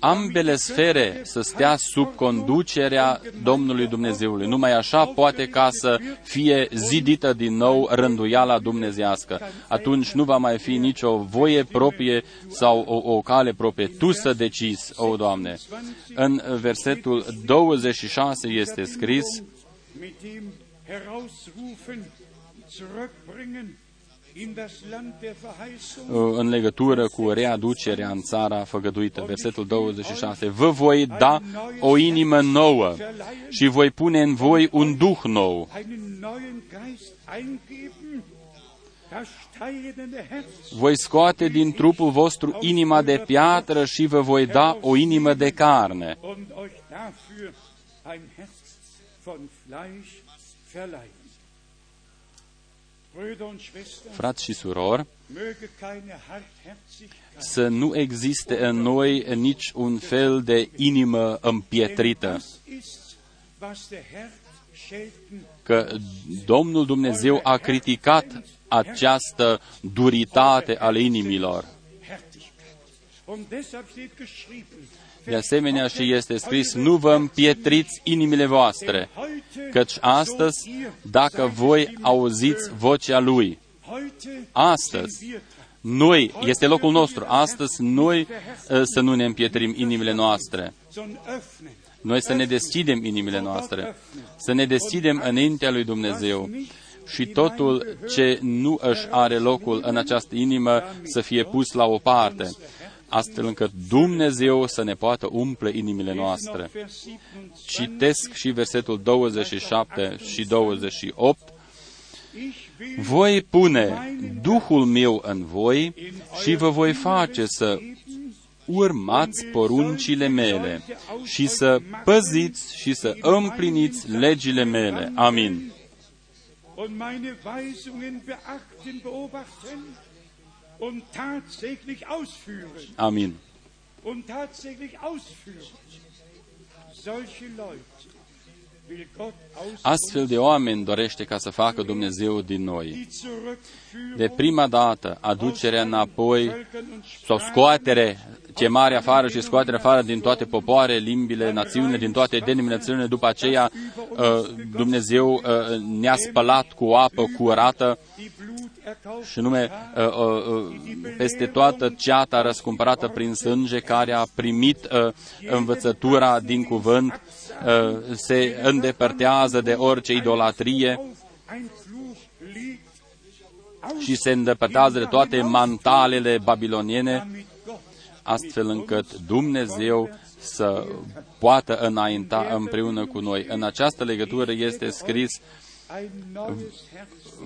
Ambele sfere să stea sub conducerea Domnului Dumnezeului. Numai așa poate ca să fie zidită din nou rânduiala dumnezească. Atunci nu va mai fi nicio voie proprie sau o, o cale proprie. Tu să decizi, o Doamne. În versetul 26 este scris, în legătură cu readucerea în țara făgăduită. Versetul 26. Vă voi da o inimă nouă și voi pune în voi un duh nou. Voi scoate din trupul vostru inima de piatră și vă voi da o inimă de carne. Frați și surori, să nu existe în noi nici un fel de inimă împietrită, că Domnul Dumnezeu a criticat această duritate ale inimilor. De asemenea și este scris, nu vă împietriți inimile voastre, căci astăzi, dacă voi auziți vocea Lui, astăzi, noi, este locul nostru, astăzi noi ă, să nu ne împietrim inimile noastre. Noi să ne deschidem inimile noastre, să ne deschidem înaintea lui Dumnezeu. Și totul ce nu își are locul în această inimă să fie pus la o parte astfel încât Dumnezeu să ne poată umple inimile noastre. Citesc și versetul 27 și 28. Voi pune Duhul meu în voi și vă voi face să urmați poruncile mele și să păziți și să împliniți legile mele. Amin. Amin. Astfel de oameni dorește ca să facă Dumnezeu din noi. De prima dată, aducerea înapoi sau scoatere, chemare afară și scoatere afară din toate popoare, limbile, națiunile, din toate denominațiunile, după aceea uh, Dumnezeu uh, ne-a spălat cu apă curată și nume uh, uh, peste toată ceata răscumpărată prin sânge care a primit uh, învățătura din cuvânt, se îndepărtează de orice idolatrie și se îndepărtează de toate mantalele babiloniene, astfel încât Dumnezeu să poată înainta împreună cu noi. În această legătură este scris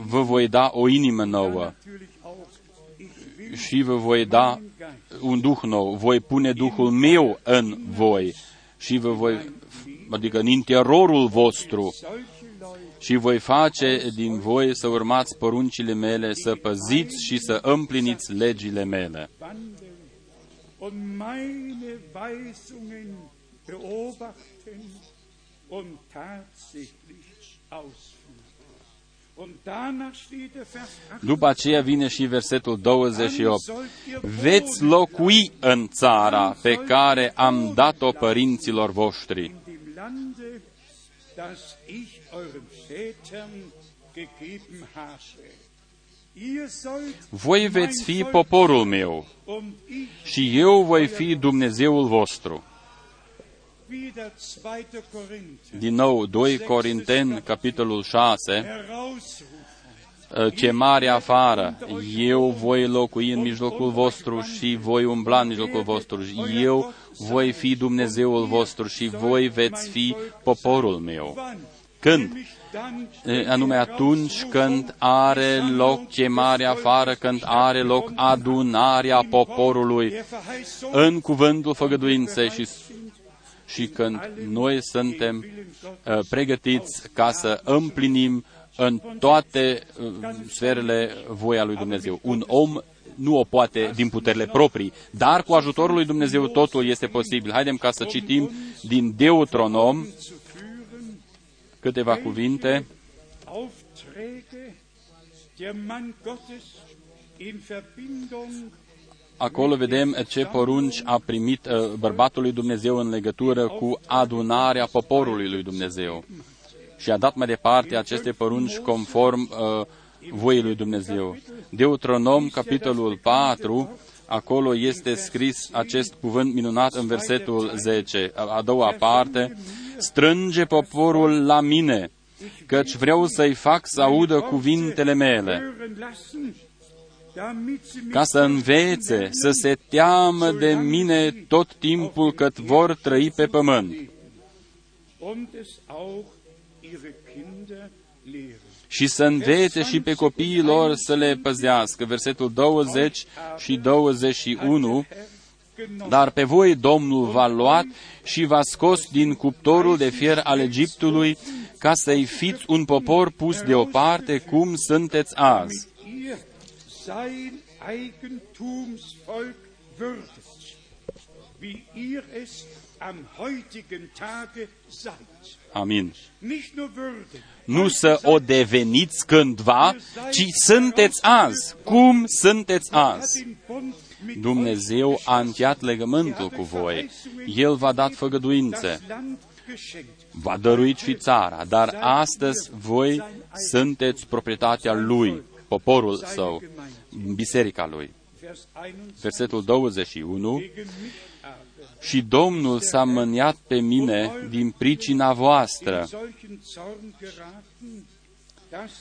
vă voi da o inimă nouă și vă voi da un duh nou. Voi pune Duhul meu în voi și vă voi, adică în interiorul vostru, și voi face din voi să urmați poruncile mele, să păziți și să împliniți legile mele. Und tatsächlich aus. După aceea vine și versetul 28. Veți locui în țara pe care am dat-o părinților voștri. Voi veți fi poporul meu și eu voi fi Dumnezeul vostru. Din nou, 2 Corinteni, capitolul 6, uh, chemare afară. Eu voi locui în mijlocul vostru și voi umbla în mijlocul vostru. Eu voi fi Dumnezeul vostru și voi veți fi poporul meu. Când? Anume atunci când are loc chemarea afară, când are loc adunarea poporului în cuvântul făgăduinței și, și când noi suntem uh, pregătiți ca să împlinim în toate uh, sferele voia lui Dumnezeu. Un om nu o poate din puterile proprii, dar cu ajutorul lui Dumnezeu totul este posibil. Haidem ca să citim din Deuteronom câteva cuvinte. Acolo vedem ce porunci a primit uh, bărbatul lui Dumnezeu în legătură cu adunarea poporului lui Dumnezeu. Și a dat mai departe aceste porunci conform uh, voii lui Dumnezeu. Deuteronom, capitolul 4, acolo este scris acest cuvânt minunat în versetul 10, a doua parte, strânge poporul la mine, căci vreau să-i fac să audă cuvintele mele, ca să învețe, să se teamă de mine tot timpul cât vor trăi pe pământ și să învețe și pe copiii lor să le păzească. Versetul 20 și 21 dar pe voi Domnul v-a luat și v-a scos din cuptorul de fier al Egiptului ca să-i fiți un popor pus deoparte cum sunteți azi. Amin. Nu să o deveniți cândva, ci sunteți azi. Cum sunteți azi? Dumnezeu a încheiat legământul cu voi. El v-a dat făgăduințe. V-a dăruit și țara, dar astăzi voi sunteți proprietatea Lui, poporul Său, biserica Lui. Versetul 21 și Domnul s-a mâniat pe mine din pricina voastră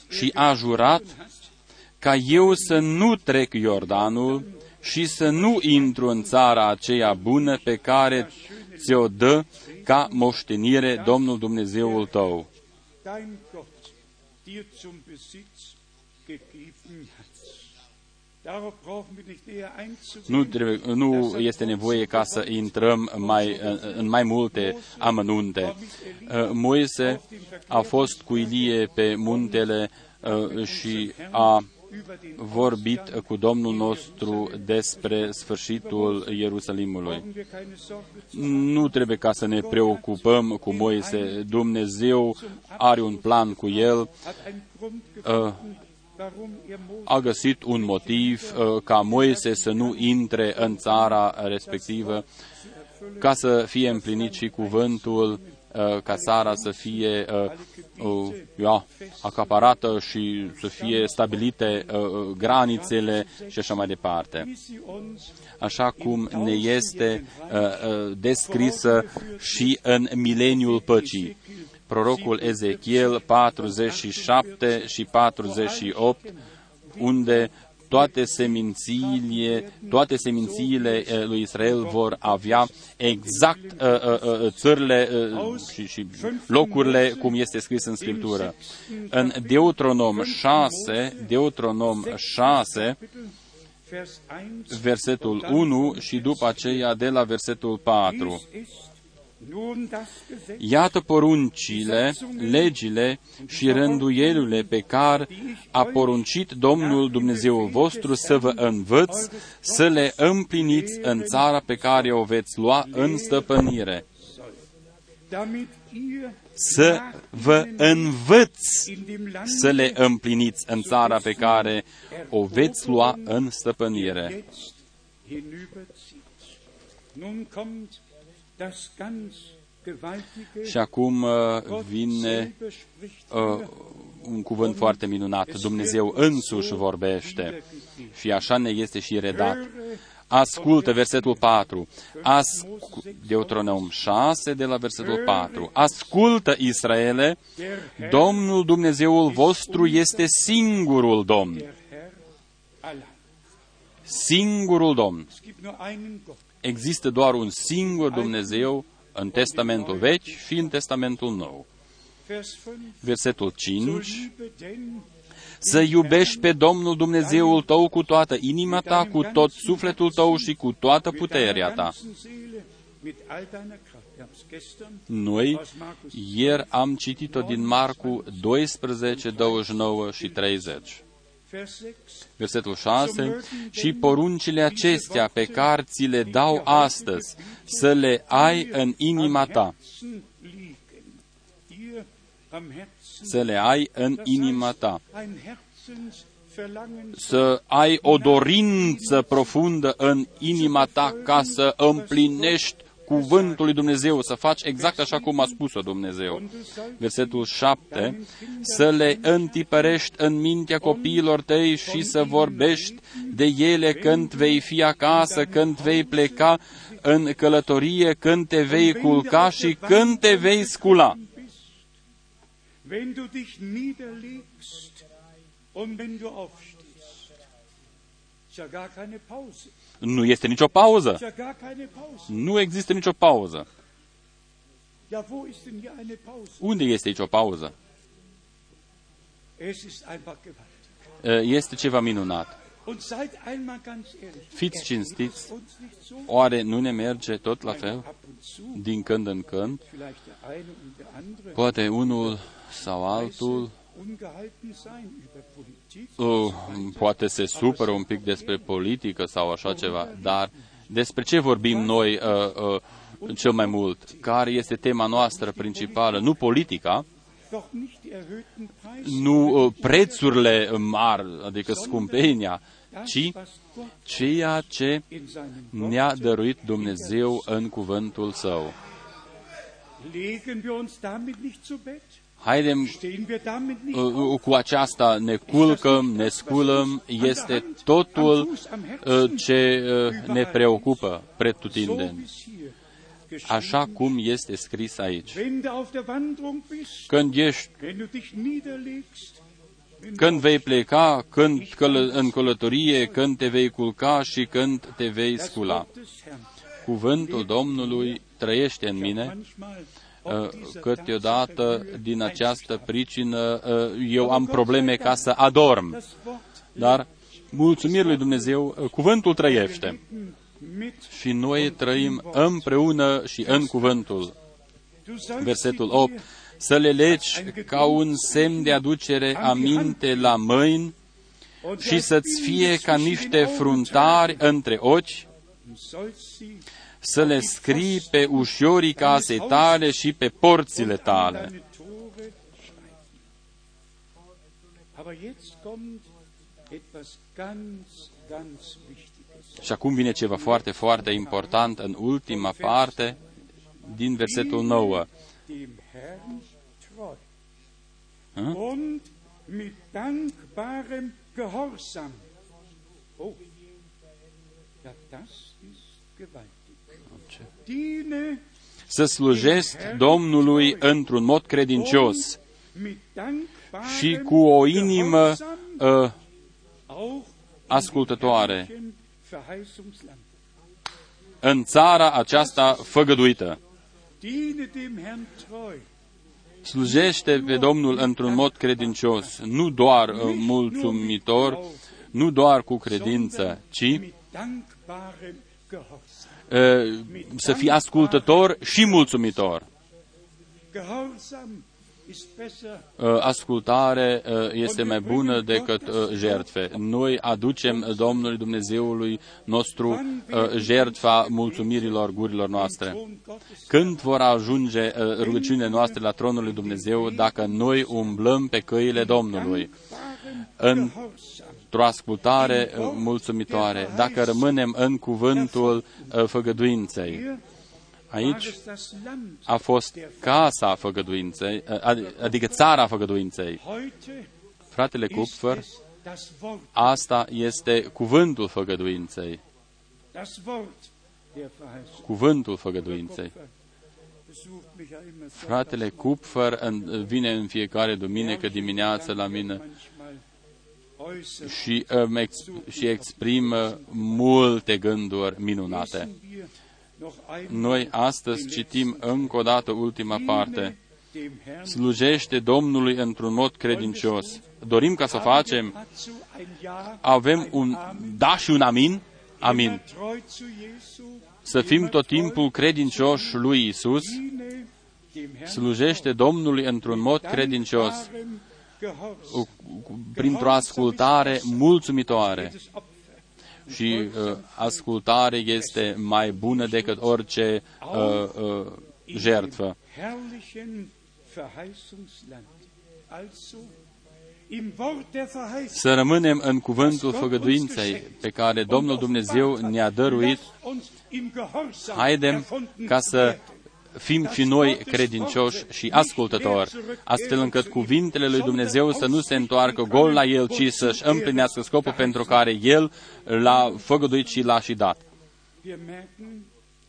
și a jurat ca eu să nu trec Iordanul și să nu intru în țara aceea bună pe care ți-o dă ca moștenire Domnul Dumnezeul tău. Nu, trebuie, nu este nevoie ca să intrăm mai, în mai multe amănunte. Uh, Moise a fost cu Ilie pe muntele uh, și a vorbit cu Domnul nostru despre sfârșitul Ierusalimului. Nu trebuie ca să ne preocupăm cu Moise. Dumnezeu are un plan cu el. Uh, a găsit un motiv uh, ca Moise să nu intre în țara respectivă, ca să fie împlinit și cuvântul, uh, ca țara să fie uh, ja, acaparată și să fie stabilite granițele și așa mai departe. Așa cum ne este descrisă și în mileniul păcii prorocul Ezechiel 47 și 48, unde toate semințiile, toate semințiile eh, lui Israel vor avea exact uh, uh, uh, țările uh, și, și locurile cum este scris în Scriptură. În Deuteronom 6, Deuteronom 6, versetul 1 și după aceea de la versetul 4. Iată poruncile, legile și rânduielile pe care a poruncit Domnul Dumnezeul vostru să vă învăț, să le împliniți în țara pe care o veți lua în stăpânire. Să vă învăț să le împliniți în țara pe care o veți lua în stăpânire. Și acum uh, vine uh, un cuvânt foarte minunat. Dumnezeu însuși vorbește și așa ne este și redat. Ascultă versetul 4. Ascu- Deuteronom 6 de la versetul 4. Ascultă Israele, Domnul Dumnezeul vostru este singurul Domn. der Herr allein. Singurul Domn. Es gibt nur einen Gott. Există doar un singur Dumnezeu în Testamentul Vechi și în Testamentul Nou. Vers 5. Versetul So 5. liebe denn Să iubești pe Domnul Dumnezeul tău cu toată inima ta, cu tot sufletul tău și cu toată mit puterea deiner ta. ganzen Seele, mit all deiner Kraft. Wir haben es gestern Noi aus Markus ieri am citit-o din Marcu 12, 29 și 30. Vers 6. Versetul 6. Și poruncile acestea pe care ți le dau astăzi, să le ai în inima ta. Herzen liegen. Dir am Herzen. Să le ai în Das inima ta. heißt, ein Herzensverlangen Să ai o dorință profundă în inima ta ca să împlinești cuvântul lui Dumnezeu, să faci exact așa cum a spus-o Dumnezeu. Versetul 7. Să le întipărești în mintea copiilor tăi și să vorbești de ele când vei fi acasă, când vei pleca în călătorie, când te vei culca și când te vei scula. bist. Wenn du dich niederlegst und wenn du aufstehst. Ist ja gar keine Pause. Nu este nicio pauză. Ist ja gar keine Pause. Nu există nicio pauză. Ja, wo ist denn hier eine Pause? Unde este aici o pauză? Es ist einfach gewaltig. Este ceva minunat. Und seid einmal ganz ehrlich. Fiți ergeht cinstiți. es uns nicht so? Oare nu ne merge tot la Ab fel? und zu, Din când în când, vielleicht der eine und der andere, poate unul sau altul ungehalten sein über Politik. uh, poate se supără un pic despre politică sau așa ceva, dar despre ce vorbim noi uh, uh, cel mai mult? Care este tema noastră principală? Nu politica, Doch nicht die erhöhten Preise, nu uh, prețurile mari, adică scumpenia, das, ci was Gott ceea ce in seinem ne-a Wort dăruit Dumnezeu în cuvântul Său. Legen wir uns damit nicht zu Bett? Haidem Stehen wir damit nicht uh, auf? uh, cu aceasta ne culcăm, ne sculăm, este totul uh, ce uh, ne preocupă So pretutindeni, wie es hier așa geschrieben cum este scris aici. Wenn du auf der Wanderung bist, Când ești, wenn du dich niederlegst, wenn când du vei pleca, când călă, în călătorie, când te vei culca și când te vei das scula. Wort des Herrn. Cuvântul Domnului trăiește în mine, Manchmal uh, ob dieser câteodată Tatsache din această einschlafen. pricină uh, eu am probleme ca să adorm. Das Wort Dar, mulțumiri lui Dumnezeu, uh, cuvântul trăiește. leben mit Și noi trăim împreună și în cuvântul. Du sollst Versetul sie 8. dir Să le legi ca un semn de aducere aminte la mâini und și als să-ți Binde fie ca zwischen niște den Augen fruntari între ochi, tragen, sollst sie să le scrii pe ușorii casei tale și pe porțile und an tale. deine Tore schreiben. Aber jetzt kommt etwas ganz, ganz Wichtiges. Și acum vine ceva foarte, foarte important în ultima parte din versetul 9. Dem Herrn treu Hm? und mit dankbarem Gehorsam. Oh, ja, das ist gewaltig. Diene Să slujești Domnului într-un mod credincios. Mit dankbarem și cu o inimă Gehorsam uh, auch ascultătoare. im Verheißungsland. în țara aceasta făgăduită. Diene dem Herrn treu. Slujește pe Domnul într-un mod credincios, nu doar uh, mulțumitor, nu doar cu credință, ci mit dankbarem Gehorsam. uh, să fii ascultător și mulțumitor. Gehorsam ist besser Uh, Ascultare uh, este mai bună decât uh, jertfe. Noi aducem Domnului Dumnezeului nostru uh, jertfa mulțumirilor gurilor noastre. Thron Gottes. Când vor ajunge uh, rugăciunile noastre la tronul lui Dumnezeu dacă noi umblăm pe căile Domnului Dankbarem în Gehorsam. Într-o ascultare uh, mulțumitoare, dacă rămânem în cuvântul uh, făgăduinței. Hier war Aici es das Land. a fost casa făgăduinței, uh, ad- adică țara făgăduinței. Heute Fratele ist Kupfer, es das Wort. asta este cuvântul făgăduinței. cuvântul făgăduinței. Fratele Kupfer vine în fiecare duminică dimineață la mine și, um, ex, și exprimă multe gânduri minunate. Noi astăzi citim încă o dată ultima parte. Slujește Domnului într-un mod credincios. Dorim ca să facem, avem un da și un amin? Amin. Să fim tot timpul credincioși lui Isus, slujește Domnului într-un mod credincios, printr-o ascultare mulțumitoare. Și uh, ascultare este mai bună decât orice uh, uh, jertfă. Să rămânem în cuvântul făgăduinței pe care Domnul Dumnezeu ne-a dăruit. Haidem ca să fim și noi credincioși și ascultători, astfel încât cuvintele lui Dumnezeu să nu se întoarcă gol la El, ci să-și împlinească scopul pentru care El l-a făgăduit și l-a și dat.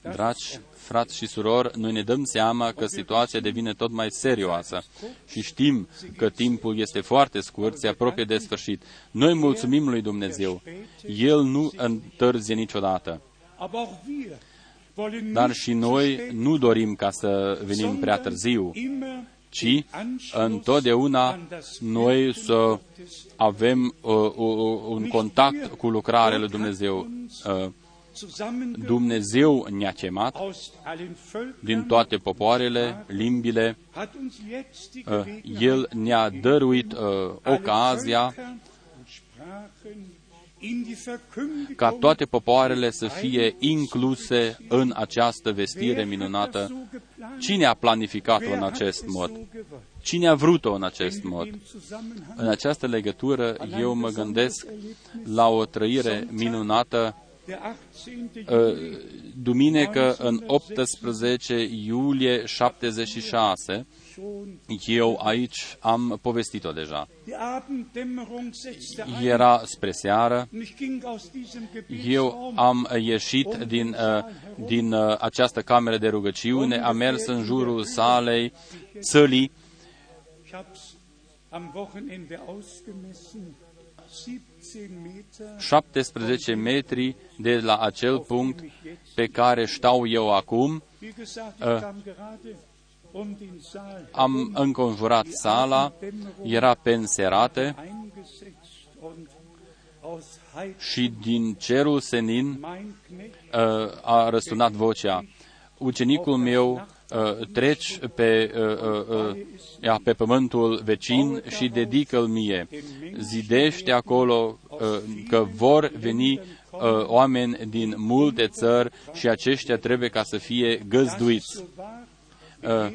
Dragi frați și surori, noi ne dăm seama că situația devine tot mai serioasă și știm că timpul este foarte scurt, se apropie de sfârșit. Noi mulțumim lui Dumnezeu. El nu întârzie niciodată. Dar și noi nu dorim ca să venim prea târziu, ci întotdeauna noi să avem uh, uh, un contact cu lucrarea lui Dumnezeu. Uh, Dumnezeu ne-a chemat din toate popoarele, limbile. Uh, El ne-a dăruit uh, ocazia ca toate popoarele să fie incluse în această vestire minunată. Cine a planificat-o în acest mod? Cine a vrut-o în acest mod? În această legătură eu mă gândesc la o trăire minunată uh, duminică în 18 iulie 76, eu aici am povestit-o deja. Era spre seară. Eu am ieșit din, uh, din uh, această cameră de rugăciune, am mers în jurul salei, țălii. 17 metri de la acel punct pe care stau eu acum. Uh, am înconjurat sala, era penserată și din cerul senin uh, a răsunat vocea. Ucenicul meu uh, treci pe, uh, pe pământul vecin și dedică-l mie. Zidește acolo că vor veni oameni din multe țări și aceștia trebuie ca să fie găzduiți. Uh,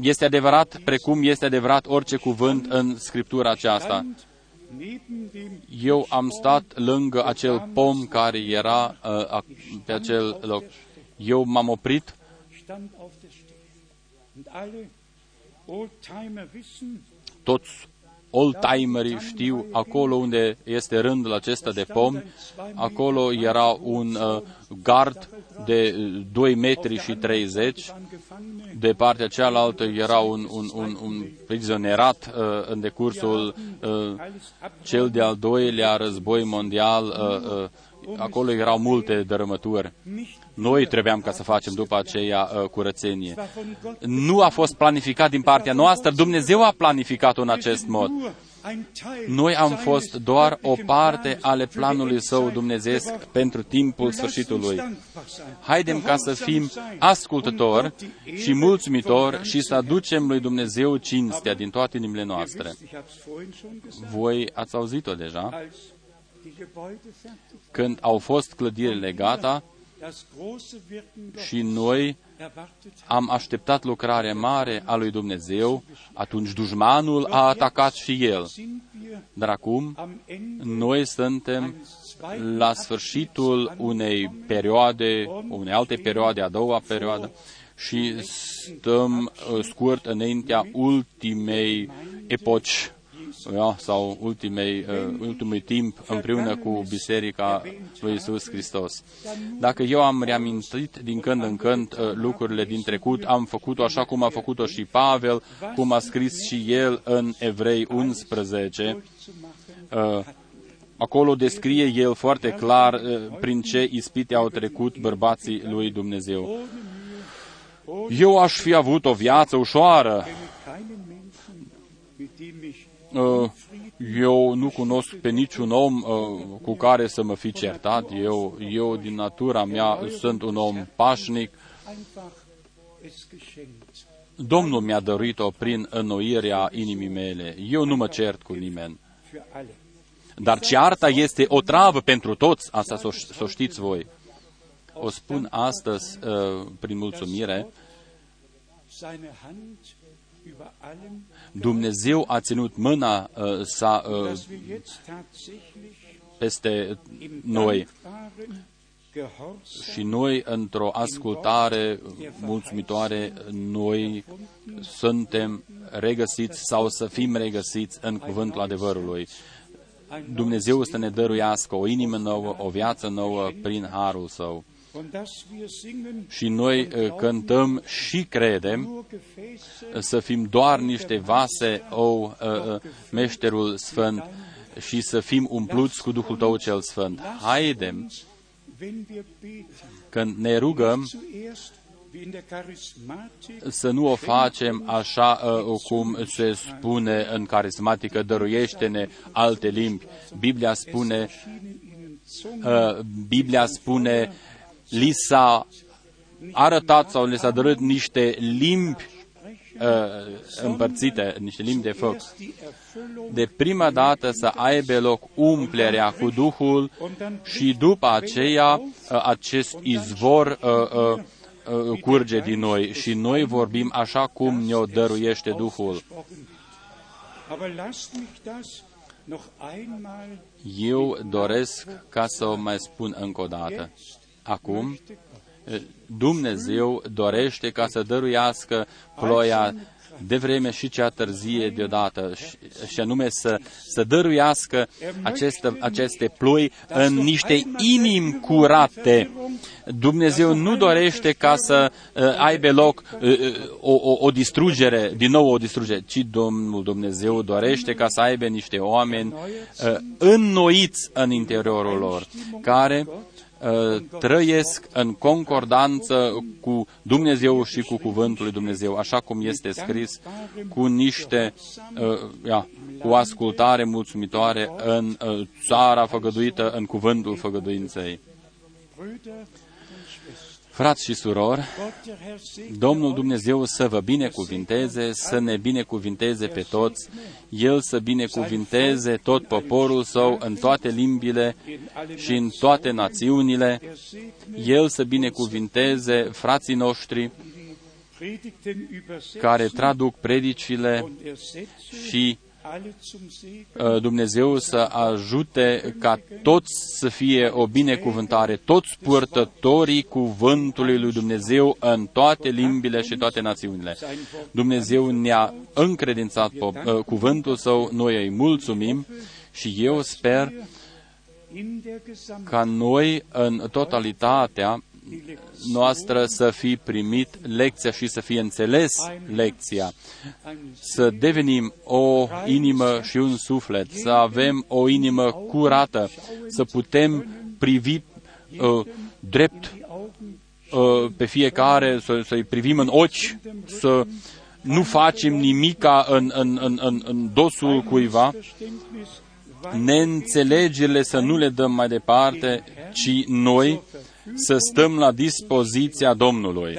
este adevărat precum este adevărat orice cuvânt în Scriptura aceasta. Eu am stat lângă acel pom care era uh, pe acel loc. Eu m-am oprit toți oldtimerii știu acolo unde este rândul acesta de pom, acolo era un uh, gard de 2 metri și 30, de partea cealaltă era un, un, un, un prizonerat uh, în decursul uh, cel de-al doilea război mondial, uh, uh, acolo erau multe dărâmături. Noi trebuiam ca să facem după aceea uh, curățenie. Nu a fost planificat din partea noastră, Dumnezeu a planificat-o în acest mod. Noi am fost doar o parte ale planului său dumnezeesc pentru timpul sfârșitului. Haidem ca să fim ascultători și mulțumitori și să aducem lui Dumnezeu cinstea din toate inimile noastre. Voi ați auzit-o deja? Când au fost clădirile gata, și noi am așteptat lucrarea mare a lui Dumnezeu, atunci dușmanul a atacat și el. Dar acum noi suntem la sfârșitul unei perioade, unei alte perioade, a doua perioadă, și stăm uh, scurt înaintea ultimei epoci ja, sau ultimei, uh, ultimului timp împreună cu Biserica lui Isus Hristos. Dacă eu am reamintit din când în când uh, lucrurile din trecut, am făcut-o așa cum a făcut-o și Pavel, cum a scris și el în Evrei 11, uh, Acolo descrie el foarte clar uh, prin ce ispite au trecut bărbații lui Dumnezeu. Eu aș fi avut o viață ușoară. Uh, eu nu cunosc pe niciun om uh, cu care să mă fi certat. Eu, eu din natura mea, sunt un om pașnic. Domnul mi-a dăruit-o prin înnoirea inimii mele. Eu nu mă cert cu nimeni. Dar cearta este o travă pentru toți, asta să o știți voi. O spun astăzi uh, prin mulțumire. Dumnezeu a ținut mâna uh, sa uh, peste noi și noi, într-o ascultare mulțumitoare, noi suntem regăsiți sau să fim regăsiți în cuvântul adevărului. Dumnezeu să ne dăruiască o inimă nouă, o viață nouă prin harul său. Și noi uh, cântăm și credem să fim doar niște vase, o, uh, uh, meșterul sfânt, și să fim umpluți cu Duhul Tău cel Sfânt. Haidem, când ne rugăm, să nu o facem așa uh, cum se spune în carismatică, dăruiește-ne alte limbi. Biblia spune, uh, Biblia spune, li s-a arătat sau li s-a dărât niște limbi uh, împărțite, niște limbi de foc. De prima dată să aibă loc umplerea cu Duhul și după aceea uh, acest izvor uh, uh, Uh, curge din noi și noi vorbim așa cum ne-o dăruiește Duhul. Eu doresc ca să o mai spun încă o dată. Acum, Dumnezeu dorește ca să dăruiască ploia de vreme și cea târzie deodată, și, și anume să, să dăruiască aceste, aceste ploi în niște inimi curate. Dumnezeu nu dorește ca să uh, aibă loc uh, uh, o, o, o distrugere, din nou o distrugere, ci Domnul Dumnezeu dorește ca să aibă niște oameni uh, înnoiți în interiorul lor, care Uh, trăiesc în concordanță cu Dumnezeu și cu Cuvântul lui Dumnezeu, așa cum este scris, cu niște, uh, ia, cu ascultare mulțumitoare în uh, țara făgăduită, în Cuvântul făgăduinței. Frați și surori, Domnul Dumnezeu să vă binecuvinteze, să ne binecuvinteze pe toți, El să binecuvinteze tot poporul său în toate limbile și în toate națiunile, El să binecuvinteze frații noștri care traduc predicile și Uh, Dumnezeu să ajute ca toți să fie o binecuvântare, toți purtătorii cuvântului lui Dumnezeu în toate limbile și toate națiunile. Dumnezeu ne-a încredințat uh, cuvântul său, noi îi mulțumim și eu sper ca noi în totalitatea noastră să fi primit lecția și să fie înțeles lecția, să devenim o inimă și un suflet, să avem o inimă curată, să putem privi uh, drept uh, pe fiecare, să, să-i privim în ochi, să nu facem nimica în, în, în, în, în dosul cuiva, neînțelegerile să nu le dăm mai departe, ci noi să stăm la dispoziția Domnului,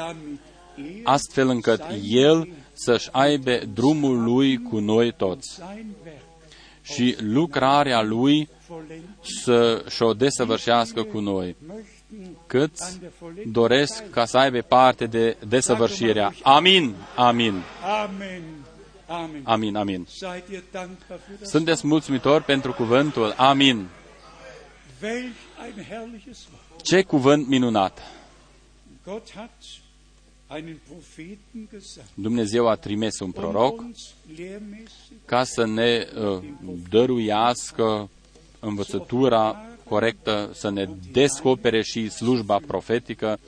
astfel încât El să-și aibă drumul Lui cu noi toți și lucrarea Lui să și-o desăvârșească cu noi. Câți doresc ca să aibă parte de desăvârșirea. Amin, amin. Amin, amin. Sunteți mulțumitori pentru cuvântul? Amin. Ce cuvânt minunat! Dumnezeu a trimis un proroc ca să ne uh, dăruiască învățătura corectă, să ne descopere și slujba profetică.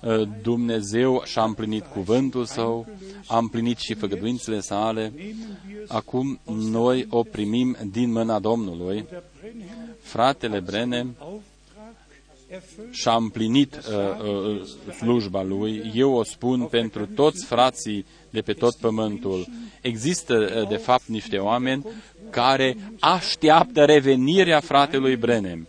Uh, Dumnezeu și-a împlinit cuvântul său, a împlinit și făgăduințele sale. Acum noi o primim din mâna Domnului. Fratele Brene și-a împlinit uh, uh, slujba lui. Eu o spun pentru toți frații de pe tot pământul. Există, uh, de fapt, niște oameni care așteaptă revenirea fratelui Brenem.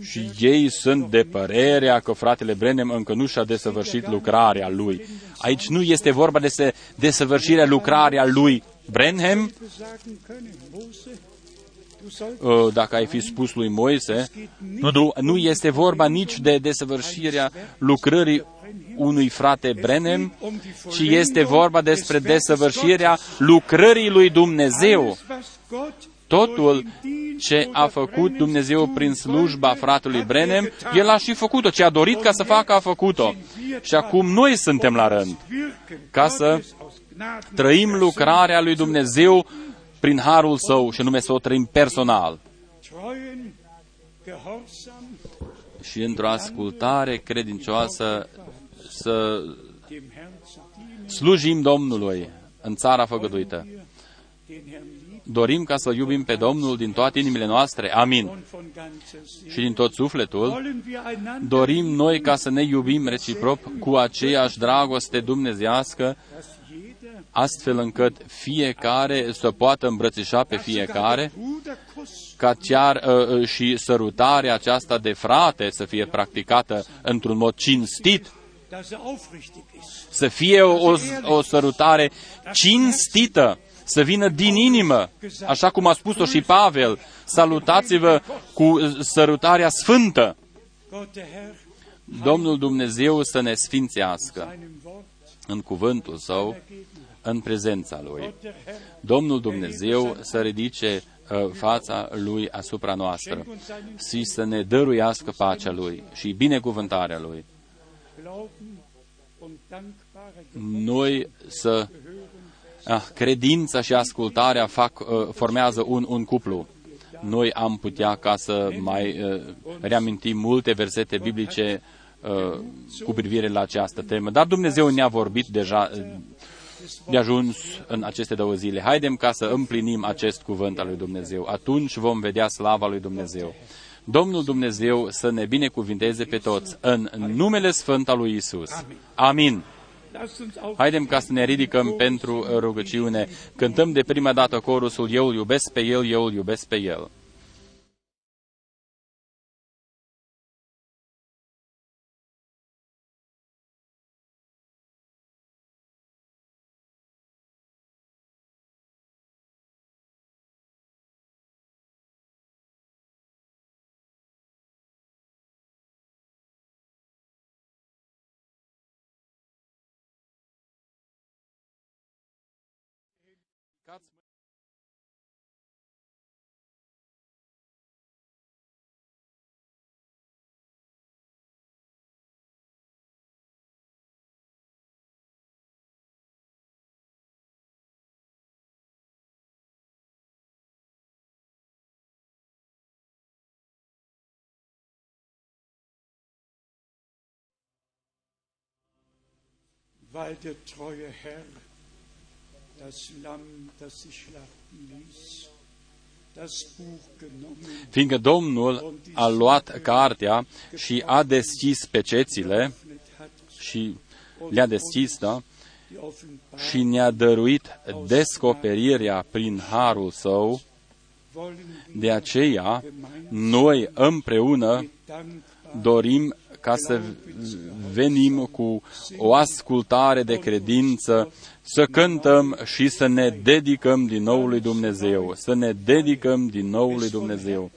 Și ei sunt de părerea că fratele Brenem încă nu și-a desăvârșit lucrarea lui. Aici nu este vorba de desăvârșirea lucrarea lui Brenhem, Uh, dacă ai fi spus lui Moise, nu, nu este vorba nici de desăvârșirea lucrării unui frate Brenem, ci este vorba despre desăvârșirea lucrării lui Dumnezeu. Totul ce a făcut Dumnezeu prin slujba fratelui Brenem, El a și făcut-o. Ce a dorit ca să facă, a făcut-o. Și acum noi suntem la rând ca să trăim lucrarea lui Dumnezeu prin harul său și nume să o trăim personal. Și într-o ascultare credincioasă să slujim Domnului în țara făgăduită. Dorim ca să iubim pe Domnul din toate inimile noastre. Amin. Și din tot sufletul, dorim noi ca să ne iubim reciproc cu aceeași dragoste dumnezească astfel încât fiecare să poată îmbrățișa pe fiecare, ca chiar uh, uh, și sărutarea aceasta de frate să fie practicată într-un mod cinstit, să fie o, o sărutare cinstită, să vină din inimă, așa cum a spus-o și Pavel, salutați-vă cu sărutarea sfântă. Domnul Dumnezeu să ne sfințească. În cuvântul Său în prezența Lui. Domnul Dumnezeu să ridice uh, fața Lui asupra noastră și să ne dăruiască pacea Lui și binecuvântarea Lui. Noi să ah, credința și ascultarea fac, uh, formează un, un cuplu. Noi am putea ca să mai uh, reamintim multe versete biblice uh, cu privire la această temă, dar Dumnezeu ne-a vorbit deja uh, de ajuns în aceste două zile. Haidem ca să împlinim acest cuvânt al lui Dumnezeu. Atunci vom vedea slava lui Dumnezeu. Domnul Dumnezeu să ne binecuvinteze pe toți în numele Sfânt al lui Isus. Amin. Haidem ca să ne ridicăm pentru rugăciune. Cântăm de prima dată corusul Eu îl iubesc pe El, Eu îl iubesc pe El. Weil der treue Herr fiindcă Domnul a luat cartea și a deschis pecețile și le-a deschis, da? Și ne-a dăruit descoperirea prin harul său. De aceea, noi împreună dorim ca să venim cu o ascultare de credință, să cântăm și să ne dedicăm din nou lui Dumnezeu, să ne dedicăm din nou lui Dumnezeu.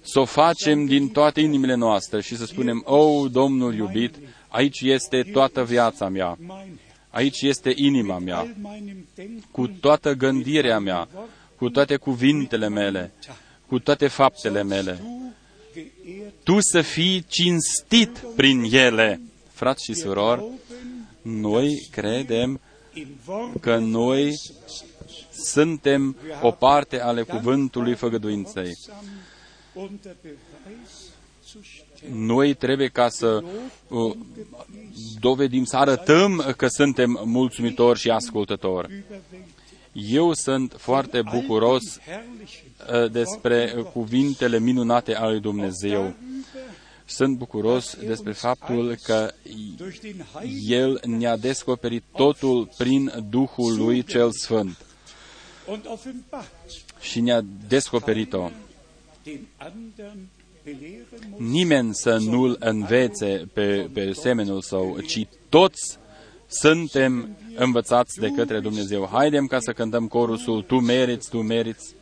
Să o facem din toate inimile noastre și să spunem, O, Domnul iubit, aici este toată viața mea, aici este inima mea, cu toată gândirea mea, cu toate cuvintele mele, cu toate faptele mele. Tu să fii cinstit prin ele, Frați și surori, noi credem că noi suntem o parte ale cuvântului făgăduinței. Noi trebuie ca să uh, dovedim, să arătăm că suntem mulțumitori și ascultători. Eu sunt foarte bucuros uh, despre cuvintele minunate ale lui Dumnezeu. Sunt bucuros despre faptul că El ne-a descoperit totul prin Duhul lui cel Sfânt și ne-a descoperit-o. Nimeni să nu-l învețe pe, pe semenul său, ci toți suntem învățați de către Dumnezeu. Haidem ca să cântăm corusul Tu meriți, Tu meriți.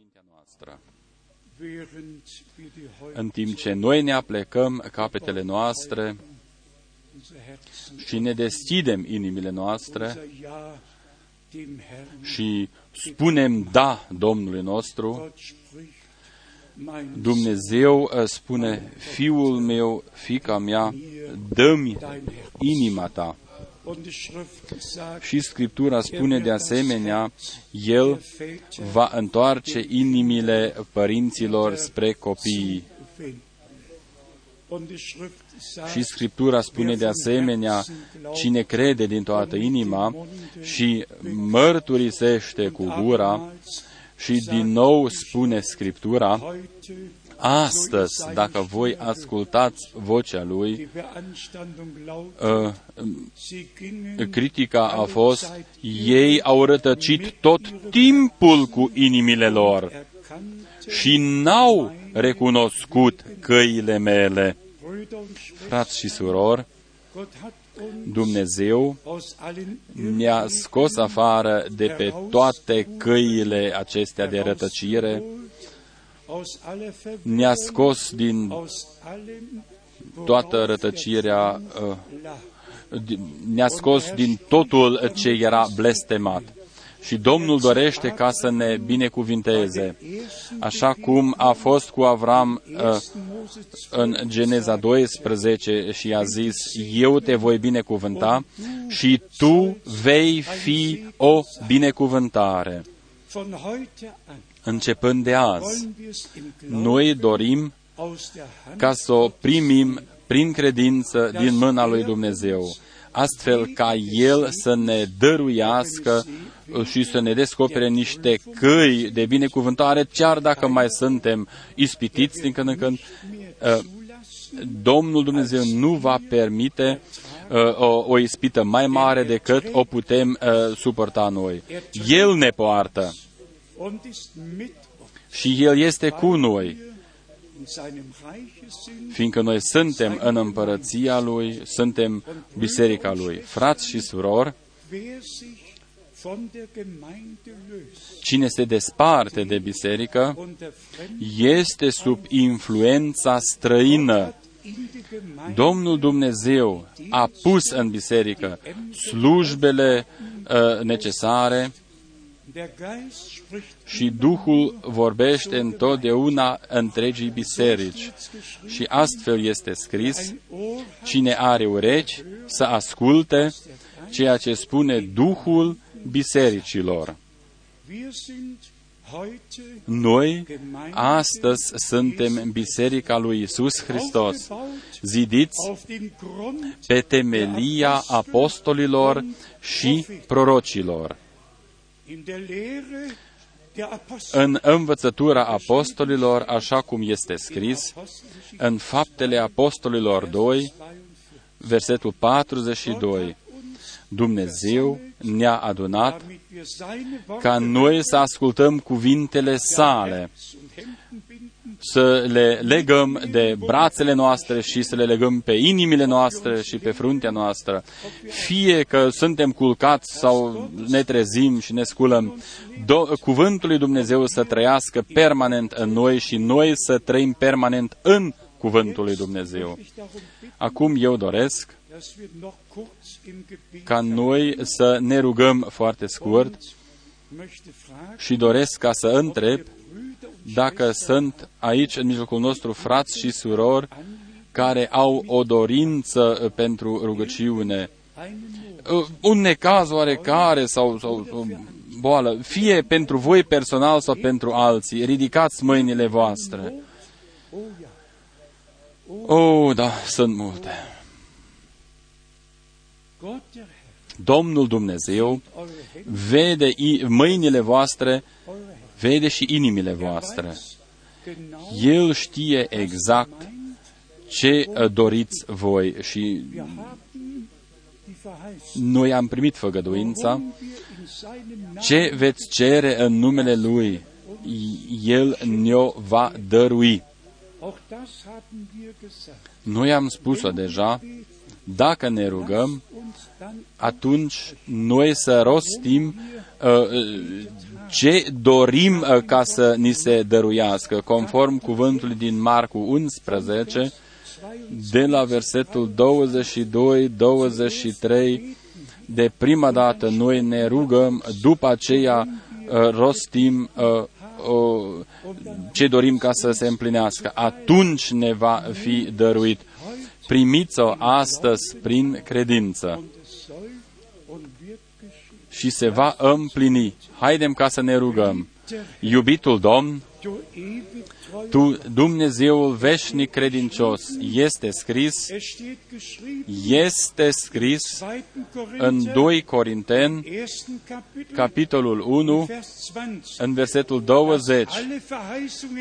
Înaintea noastră. În timp ce noi ne aplecăm capetele noastre și ne deschidem inimile noastre și spunem da Domnului nostru, Dumnezeu uh, spune, Fiul meu, fica mea, dă-mi inima ta. Și Scriptura spune de asemenea, El va întoarce inimile părinților spre copii. Și Scriptura spune de asemenea, cine crede din toată inima și mărturisește cu gura, și din nou spune Scriptura, astăzi, dacă voi ascultați vocea lui, uh, critica a fost, ei au rătăcit tot timpul cu inimile lor și n-au recunoscut căile mele. Frați și surori, Dumnezeu ne-a scos afară de pe toate căile acestea de rătăcire, ne-a scos din toată rătăcirea, uh, ne-a scos din totul ce era blestemat. Și Domnul dorește ca să ne binecuvinteze, așa cum a fost cu Avram uh, în Geneza 12 și a zis, eu te voi binecuvânta și tu vei fi o binecuvântare. Începând de azi, noi dorim ca să o primim prin credință din mâna lui Dumnezeu, astfel ca El să ne dăruiască și să ne descopere niște căi de binecuvântare, chiar dacă mai suntem ispitiți din când în când. Uh, Domnul Dumnezeu nu va permite uh, o, o ispită mai mare decât o putem uh, suporta noi. El ne poartă și El este cu noi, fiindcă noi suntem în împărăția Lui, suntem biserica Lui. Frați și surori, Cine se desparte de biserică este sub influența străină. Domnul Dumnezeu a pus în biserică slujbele uh, necesare și Duhul vorbește întotdeauna întregii biserici. Și astfel este scris, cine are urechi să asculte ceea ce spune Duhul bisericilor. Noi astăzi suntem Biserica lui Isus Hristos, zidiți pe temelia apostolilor și prorocilor. În învățătura apostolilor, așa cum este scris, în faptele apostolilor 2, versetul 42, Dumnezeu ne-a adunat ca noi să ascultăm cuvintele sale, să le legăm de brațele noastre și să le legăm pe inimile noastre și pe fruntea noastră. Fie că suntem culcați sau ne trezim și ne sculăm, do- cuvântul lui Dumnezeu să trăiască permanent în noi și noi să trăim permanent în cuvântul lui Dumnezeu. Acum eu doresc ca noi să ne rugăm foarte scurt și doresc ca să întreb dacă sunt aici în mijlocul nostru frați și surori care au o dorință pentru rugăciune, un necaz oarecare sau, sau, sau boală, fie pentru voi personal sau pentru alții, ridicați mâinile voastre. Oh, da, sunt multe. Domnul Dumnezeu vede mâinile voastre, vede și inimile voastre. El știe exact ce doriți voi și noi am primit făgăduința. Ce veți cere în numele Lui, El ne-o va dărui. Noi am spus-o deja, dacă ne rugăm, atunci noi să rostim uh, ce dorim uh, ca să ni se dăruiască, conform cuvântului din Marcu 11, de la versetul 22-23, de prima dată noi ne rugăm, după aceea uh, rostim uh, uh, ce dorim ca să se împlinească. Atunci ne va fi dăruit. Primiți-o astăzi prin credință și se va împlini. Haidem ca să ne rugăm. Iubitul Domn, Tu, Dumnezeul veșnic credincios, este scris, este scris în 2 Corinteni, capitolul 1, în versetul 20,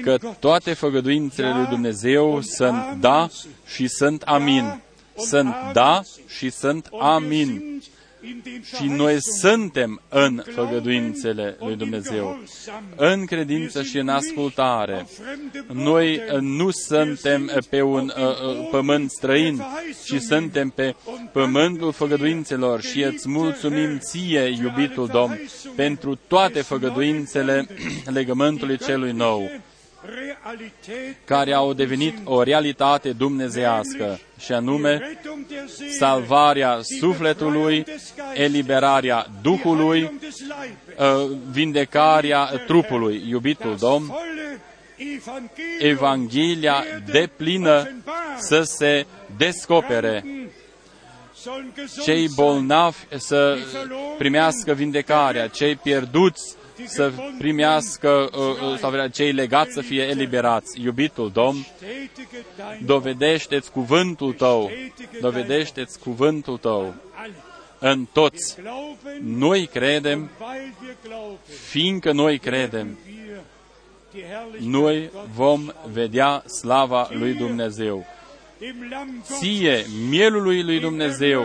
că toate făgăduințele lui Dumnezeu sunt da și sunt amin. Sunt da și sunt amin și noi suntem în făgăduințele lui Dumnezeu, în credință și în ascultare. Noi nu suntem pe un uh, uh, pământ străin, ci suntem pe pământul făgăduințelor și îți mulțumim ție, iubitul Domn, pentru toate făgăduințele [CLEARS THROAT] legământului celui nou care au devenit o realitate dumnezească, și anume salvarea sufletului, eliberarea Duhului, uh, vindecarea trupului. Iubitul Domn, Evanghelia de plină să se descopere cei bolnavi să primească vindecarea, cei pierduți să primească, uh, uh, sau cei legați să fie eliberați. Iubitul Domn, dovedește-ți cuvântul Tău, dovedește-ți cuvântul Tău în toți. Noi credem, fiindcă noi credem, noi vom vedea slava lui Dumnezeu. Ție, mielului lui Dumnezeu,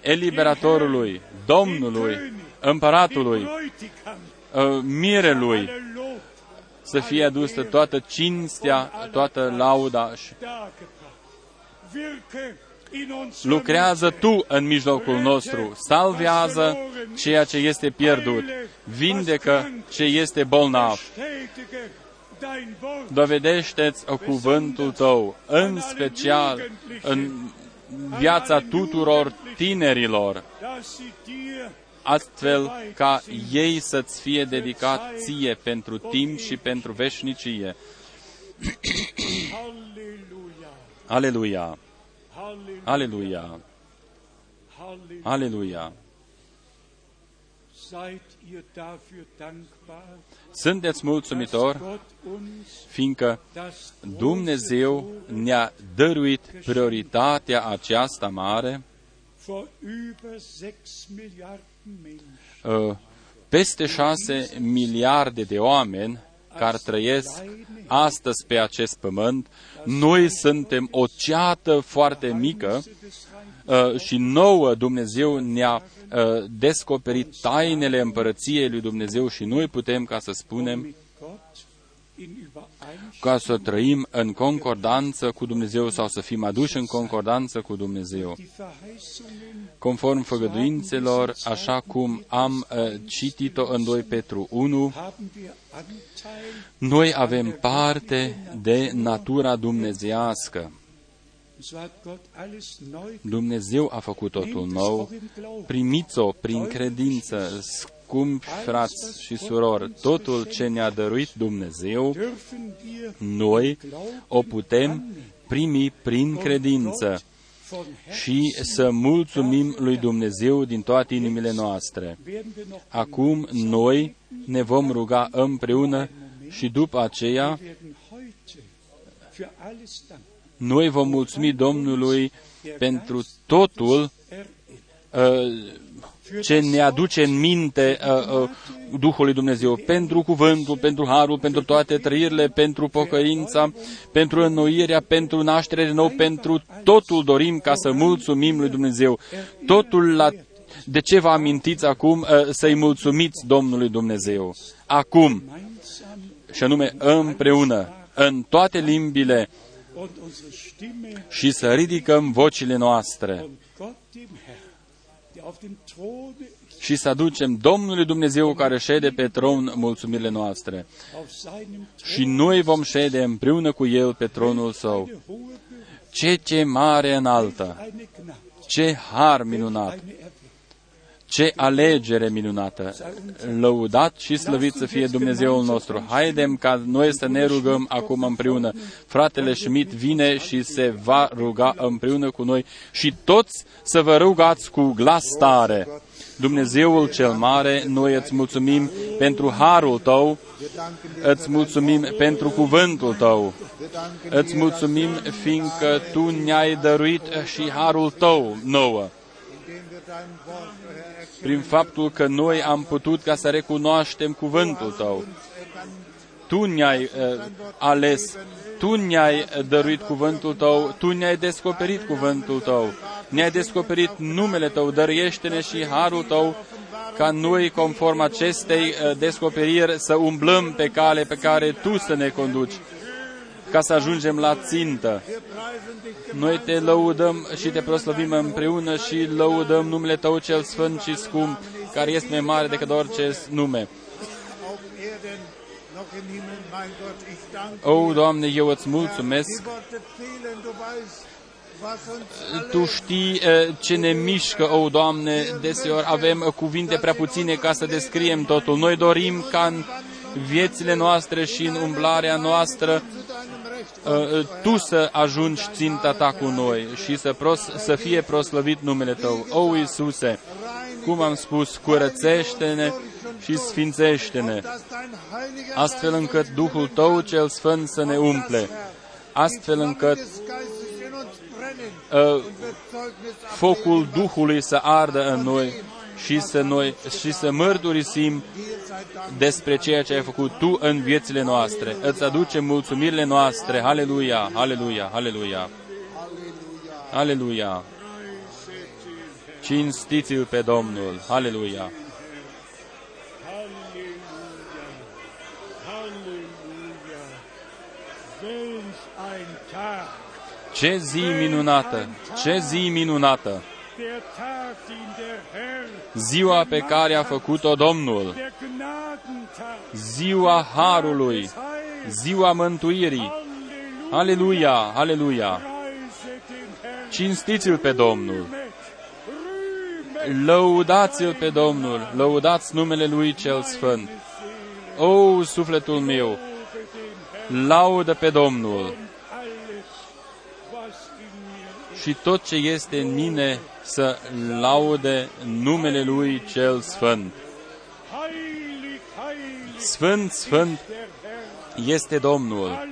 eliberatorului, Domnului, împăratului, uh, mirelui, să fie adusă toată cinstea, toată lauda și lucrează Tu în mijlocul nostru, salvează ceea ce este pierdut, vindecă ce este bolnav, dovedește-ți cuvântul Tău, în special în viața tuturor tinerilor, astfel ca ei să-ți fie dedicat ție pentru timp și pentru veșnicie. [COUGHS] Aleluia! Aleluia! Aleluia! Sunteți mulțumitori, fiindcă Dumnezeu ne-a dăruit prioritatea aceasta mare uh, peste șase miliarde de oameni care trăiesc astăzi pe acest pământ, noi suntem o ceată foarte mică uh, și nouă Dumnezeu ne-a uh, descoperit tainele împărăției lui Dumnezeu și noi putem, ca să spunem, ca să trăim în concordanță cu Dumnezeu sau să fim aduși în concordanță cu Dumnezeu. Conform făgăduințelor, așa cum am uh, citit-o în 2 Petru 1, noi avem parte de natura dumnezească. Dumnezeu a făcut totul nou, primiți-o prin credință, scumpi frați și surori, totul ce ne-a dăruit Dumnezeu, noi o putem primi prin credință și să mulțumim lui Dumnezeu din toate inimile noastre. Acum noi ne vom ruga împreună și după aceea noi vom mulțumi Domnului pentru totul uh, ce ne aduce în minte uh, uh, Duhul lui Dumnezeu, pentru cuvântul, pentru harul, pentru toate trăirile, pentru pocăința, pentru înnoirea, pentru naștere de nou, pentru totul dorim ca să mulțumim lui Dumnezeu. Totul la de ce vă amintiți acum uh, să-i mulțumiți Domnului Dumnezeu? Acum, și anume împreună, în toate limbile și să ridicăm vocile noastre și să aducem Domnului Dumnezeu care șede pe tron mulțumirile noastre. Și noi vom șede împreună cu El pe tronul Său. Ce ce mare înaltă! Ce har minunat! Ce alegere minunată! Lăudat și slăvit să fie Dumnezeul nostru! Haidem ca noi să ne rugăm acum împreună. Fratele Schmidt vine și se va ruga împreună cu noi și toți să vă rugați cu glas tare. Dumnezeul cel mare, noi îți mulțumim pentru harul tău, îți mulțumim pentru cuvântul tău, îți mulțumim fiindcă tu ne-ai dăruit și harul tău nouă prin faptul că noi am putut ca să recunoaștem cuvântul Tău. Tu ne-ai uh, ales, Tu ne-ai dăruit cuvântul Tău, Tu ne-ai descoperit cuvântul Tău, ne-ai descoperit numele Tău, dăruiește-ne și harul Tău ca noi, conform acestei uh, descoperiri, să umblăm pe cale pe care Tu să ne conduci ca să ajungem la țintă. Noi te lăudăm și te proslăvim împreună și lăudăm numele Tău cel sfânt și scump, care este mai mare decât orice nume. O, Doamne, eu îți mulțumesc tu știi eh, ce ne mișcă, o, Doamne, deseori avem cuvinte prea puține ca să descriem totul. Noi dorim ca în viețile noastre și în umblarea noastră Uh, tu să ajungi ținta ta cu noi și să, pros, să fie proslăvit numele Tău. O, Iisuse, cum am spus, curățește-ne și sfințește-ne, astfel încât Duhul Tău cel Sfânt să ne umple, astfel încât uh, focul Duhului să ardă în noi și să, noi, și să mărturisim despre ceea ce ai făcut Tu în viețile noastre. Îți aducem mulțumirile noastre. Aleluia, aleluia, aleluia. Aleluia. Cinstiți-l pe Domnul. Aleluia. Ce zi minunată! Ce zi minunată! Ziua pe care a făcut-o Domnul, ziua Harului, ziua mântuirii. Aleluia, aleluia! Cinstiți-l pe Domnul! Lăudați-l pe Domnul, lăudați numele Lui cel Sfânt. O, sufletul meu, laudă pe Domnul și tot ce este în mine să laude numele Lui cel Sfânt. Sfânt, Sfânt este Domnul.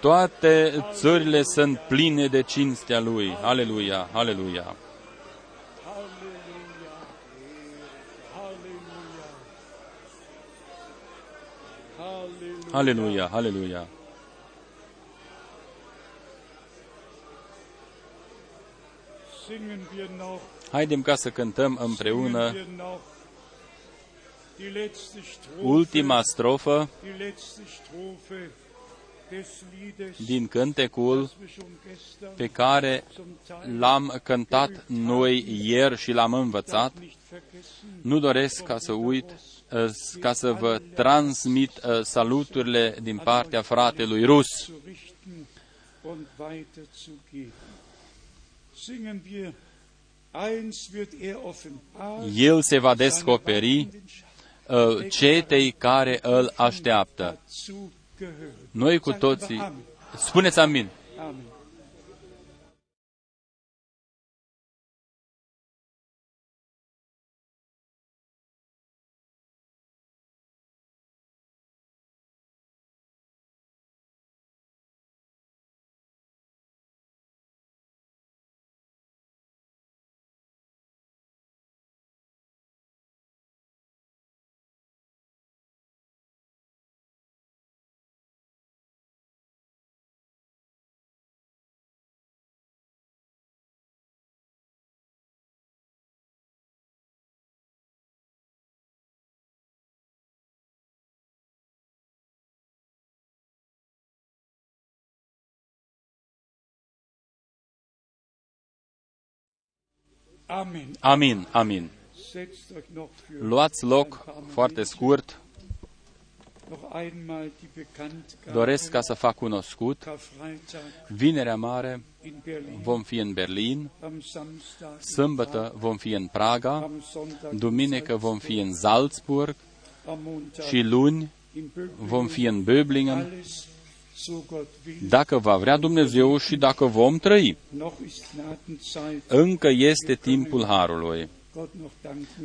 Toate țările sunt pline de cinstea Lui. Aleluia, aleluia. Aleluia, aleluia. Haidem ca să cântăm împreună ultima strofă din cântecul pe care l-am cântat noi ieri și l-am învățat. Nu doresc ca să uit, uh, ca să vă transmit uh, saluturile din partea fratelui rus. El se va descoperi uh, cetei care îl așteaptă. Noi cu toții, spuneți amin. Amin, amin. Luați loc foarte scurt. Doresc ca să fac cunoscut. Vinerea mare vom fi în Berlin, sâmbătă vom fi în Praga, duminică vom fi în Salzburg. Și luni vom fi în Böblingen, dacă va vrea Dumnezeu și dacă vom trăi. Încă este timpul Harului.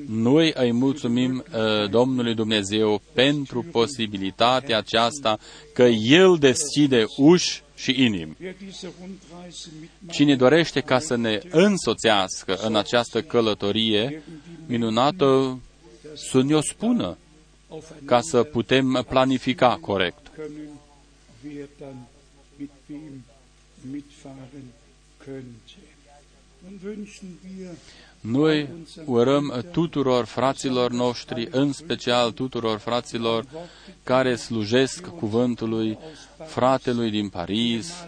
Noi îi mulțumim uh, Domnului Dumnezeu pentru posibilitatea aceasta că El deschide uși și inimi. Cine dorește ca să ne însoțească în această călătorie minunată, să ne-o spună ca să putem planifica corect noi urăm tuturor fraților noștri, în special tuturor fraților care slujesc cuvântului fratelui din Paris,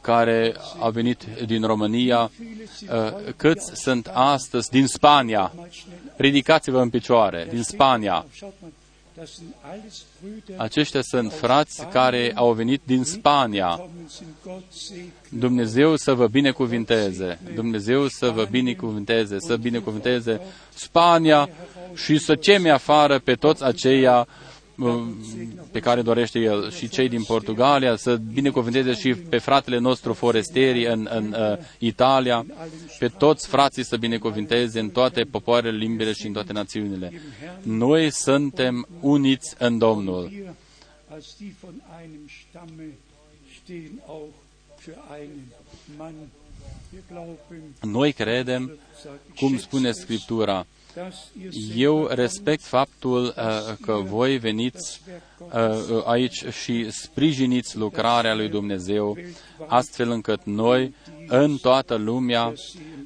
care a venit din România, uh, câți sunt astăzi din Spania. Ridicați-vă în picioare, din Spania. Aceștia sunt frați care au venit din Spania. Dumnezeu să vă binecuvinteze. Dumnezeu să vă binecuvinteze, să binecuvinteze Spania și să ceme afară pe toți aceia pe care dorește el și cei din Portugalia, să binecuvânteze și pe fratele nostru forestieri în, în uh, Italia, pe toți frații să binecuvânteze în toate popoarele, limbile și în toate națiunile. Noi suntem uniți în Domnul. Noi credem, cum spune Scriptura, eu respect faptul uh, că voi veniți uh, aici și sprijiniți lucrarea lui Dumnezeu, astfel încât noi, în toată lumea,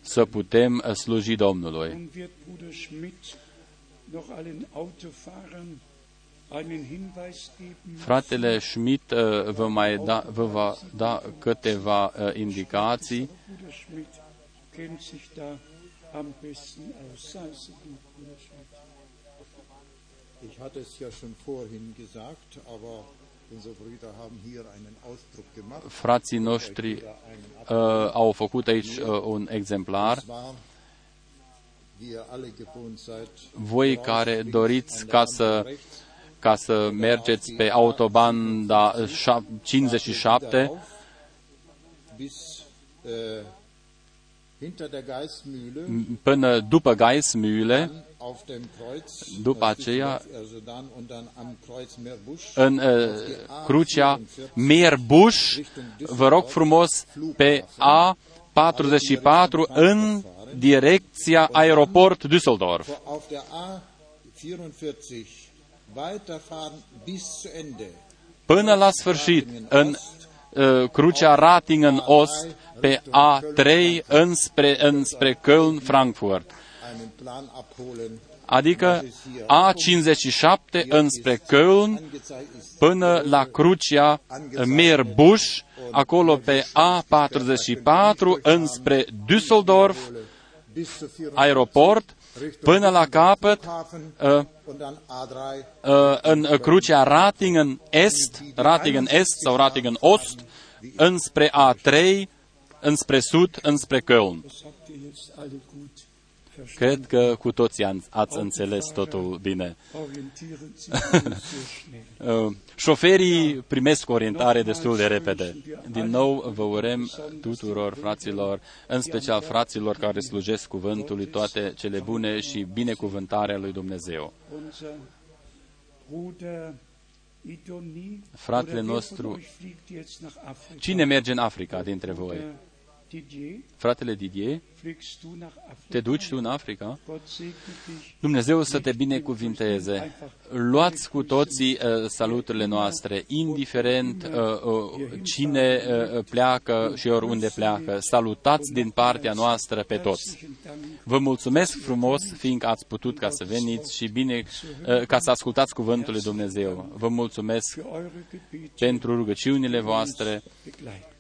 să putem uh, sluji Domnului. Fratele Schmidt uh, vă, mai da, vă va da câteva uh, indicații am besten aus. Sei es Bruder Schmidt. Ich hatte es ja schon vorhin gesagt, aber unsere Brüder haben hier einen Ausdruck gemacht. Frații noștri uh, au făcut aici uh, un exemplar. Voi care doriți ca să ca să mergeți pe autobanda 57 până după Geismühle, după aceea în uh, crucea Meerbusch, vă rog frumos, pe A44 în direcția aeroport Düsseldorf. Până la sfârșit, în uh, crucea Ratingen Ost, pe A3 înspre, înspre Köln, Frankfurt. Adică A57 înspre Köln până la crucea Meerbusch, acolo pe A44 înspre Düsseldorf, aeroport, până la capăt uh, uh, în crucea Ratingen Est, Ratingen Est sau Ratingen Ost, înspre A3, înspre sud, înspre Köln. Cred că cu toții ați înțeles totul bine. Uh, [LAUGHS] șoferii primesc orientare destul de repede. Din nou vă urem tuturor fraților, în special fraților care slujesc cuvântului, toate cele bune și binecuvântarea lui Dumnezeu. Fratele nostru, cine merge în Africa dintre voi? Fratele Didier, te duci tu în Africa? Dumnezeu să te binecuvinteze. Luați cu toții uh, saluturile noastre, indiferent uh, uh, cine uh, pleacă și oriunde pleacă. Salutați din partea noastră pe toți. Vă mulțumesc frumos, fiindcă ați putut ca să veniți și bine uh, ca să ascultați cuvântul lui Dumnezeu. Vă mulțumesc pentru rugăciunile voastre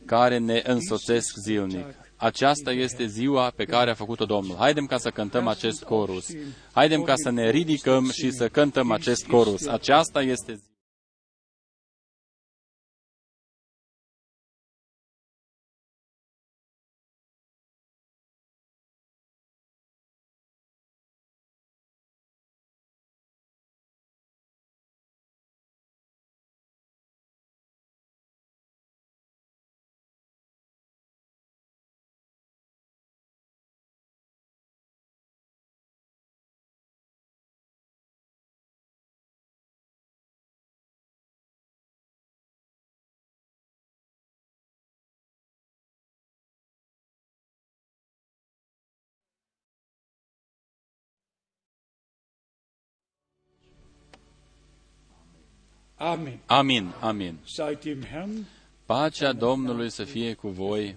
care ne însoțesc zilnic. Aceasta este ziua pe care a făcut-o Domnul. Haidem ca să cântăm acest corus. Haidem ca să ne ridicăm și să cântăm acest corus. Aceasta este ziua. Amin, amin. Seid dem Herrn Pacea Domnului să fie cu voi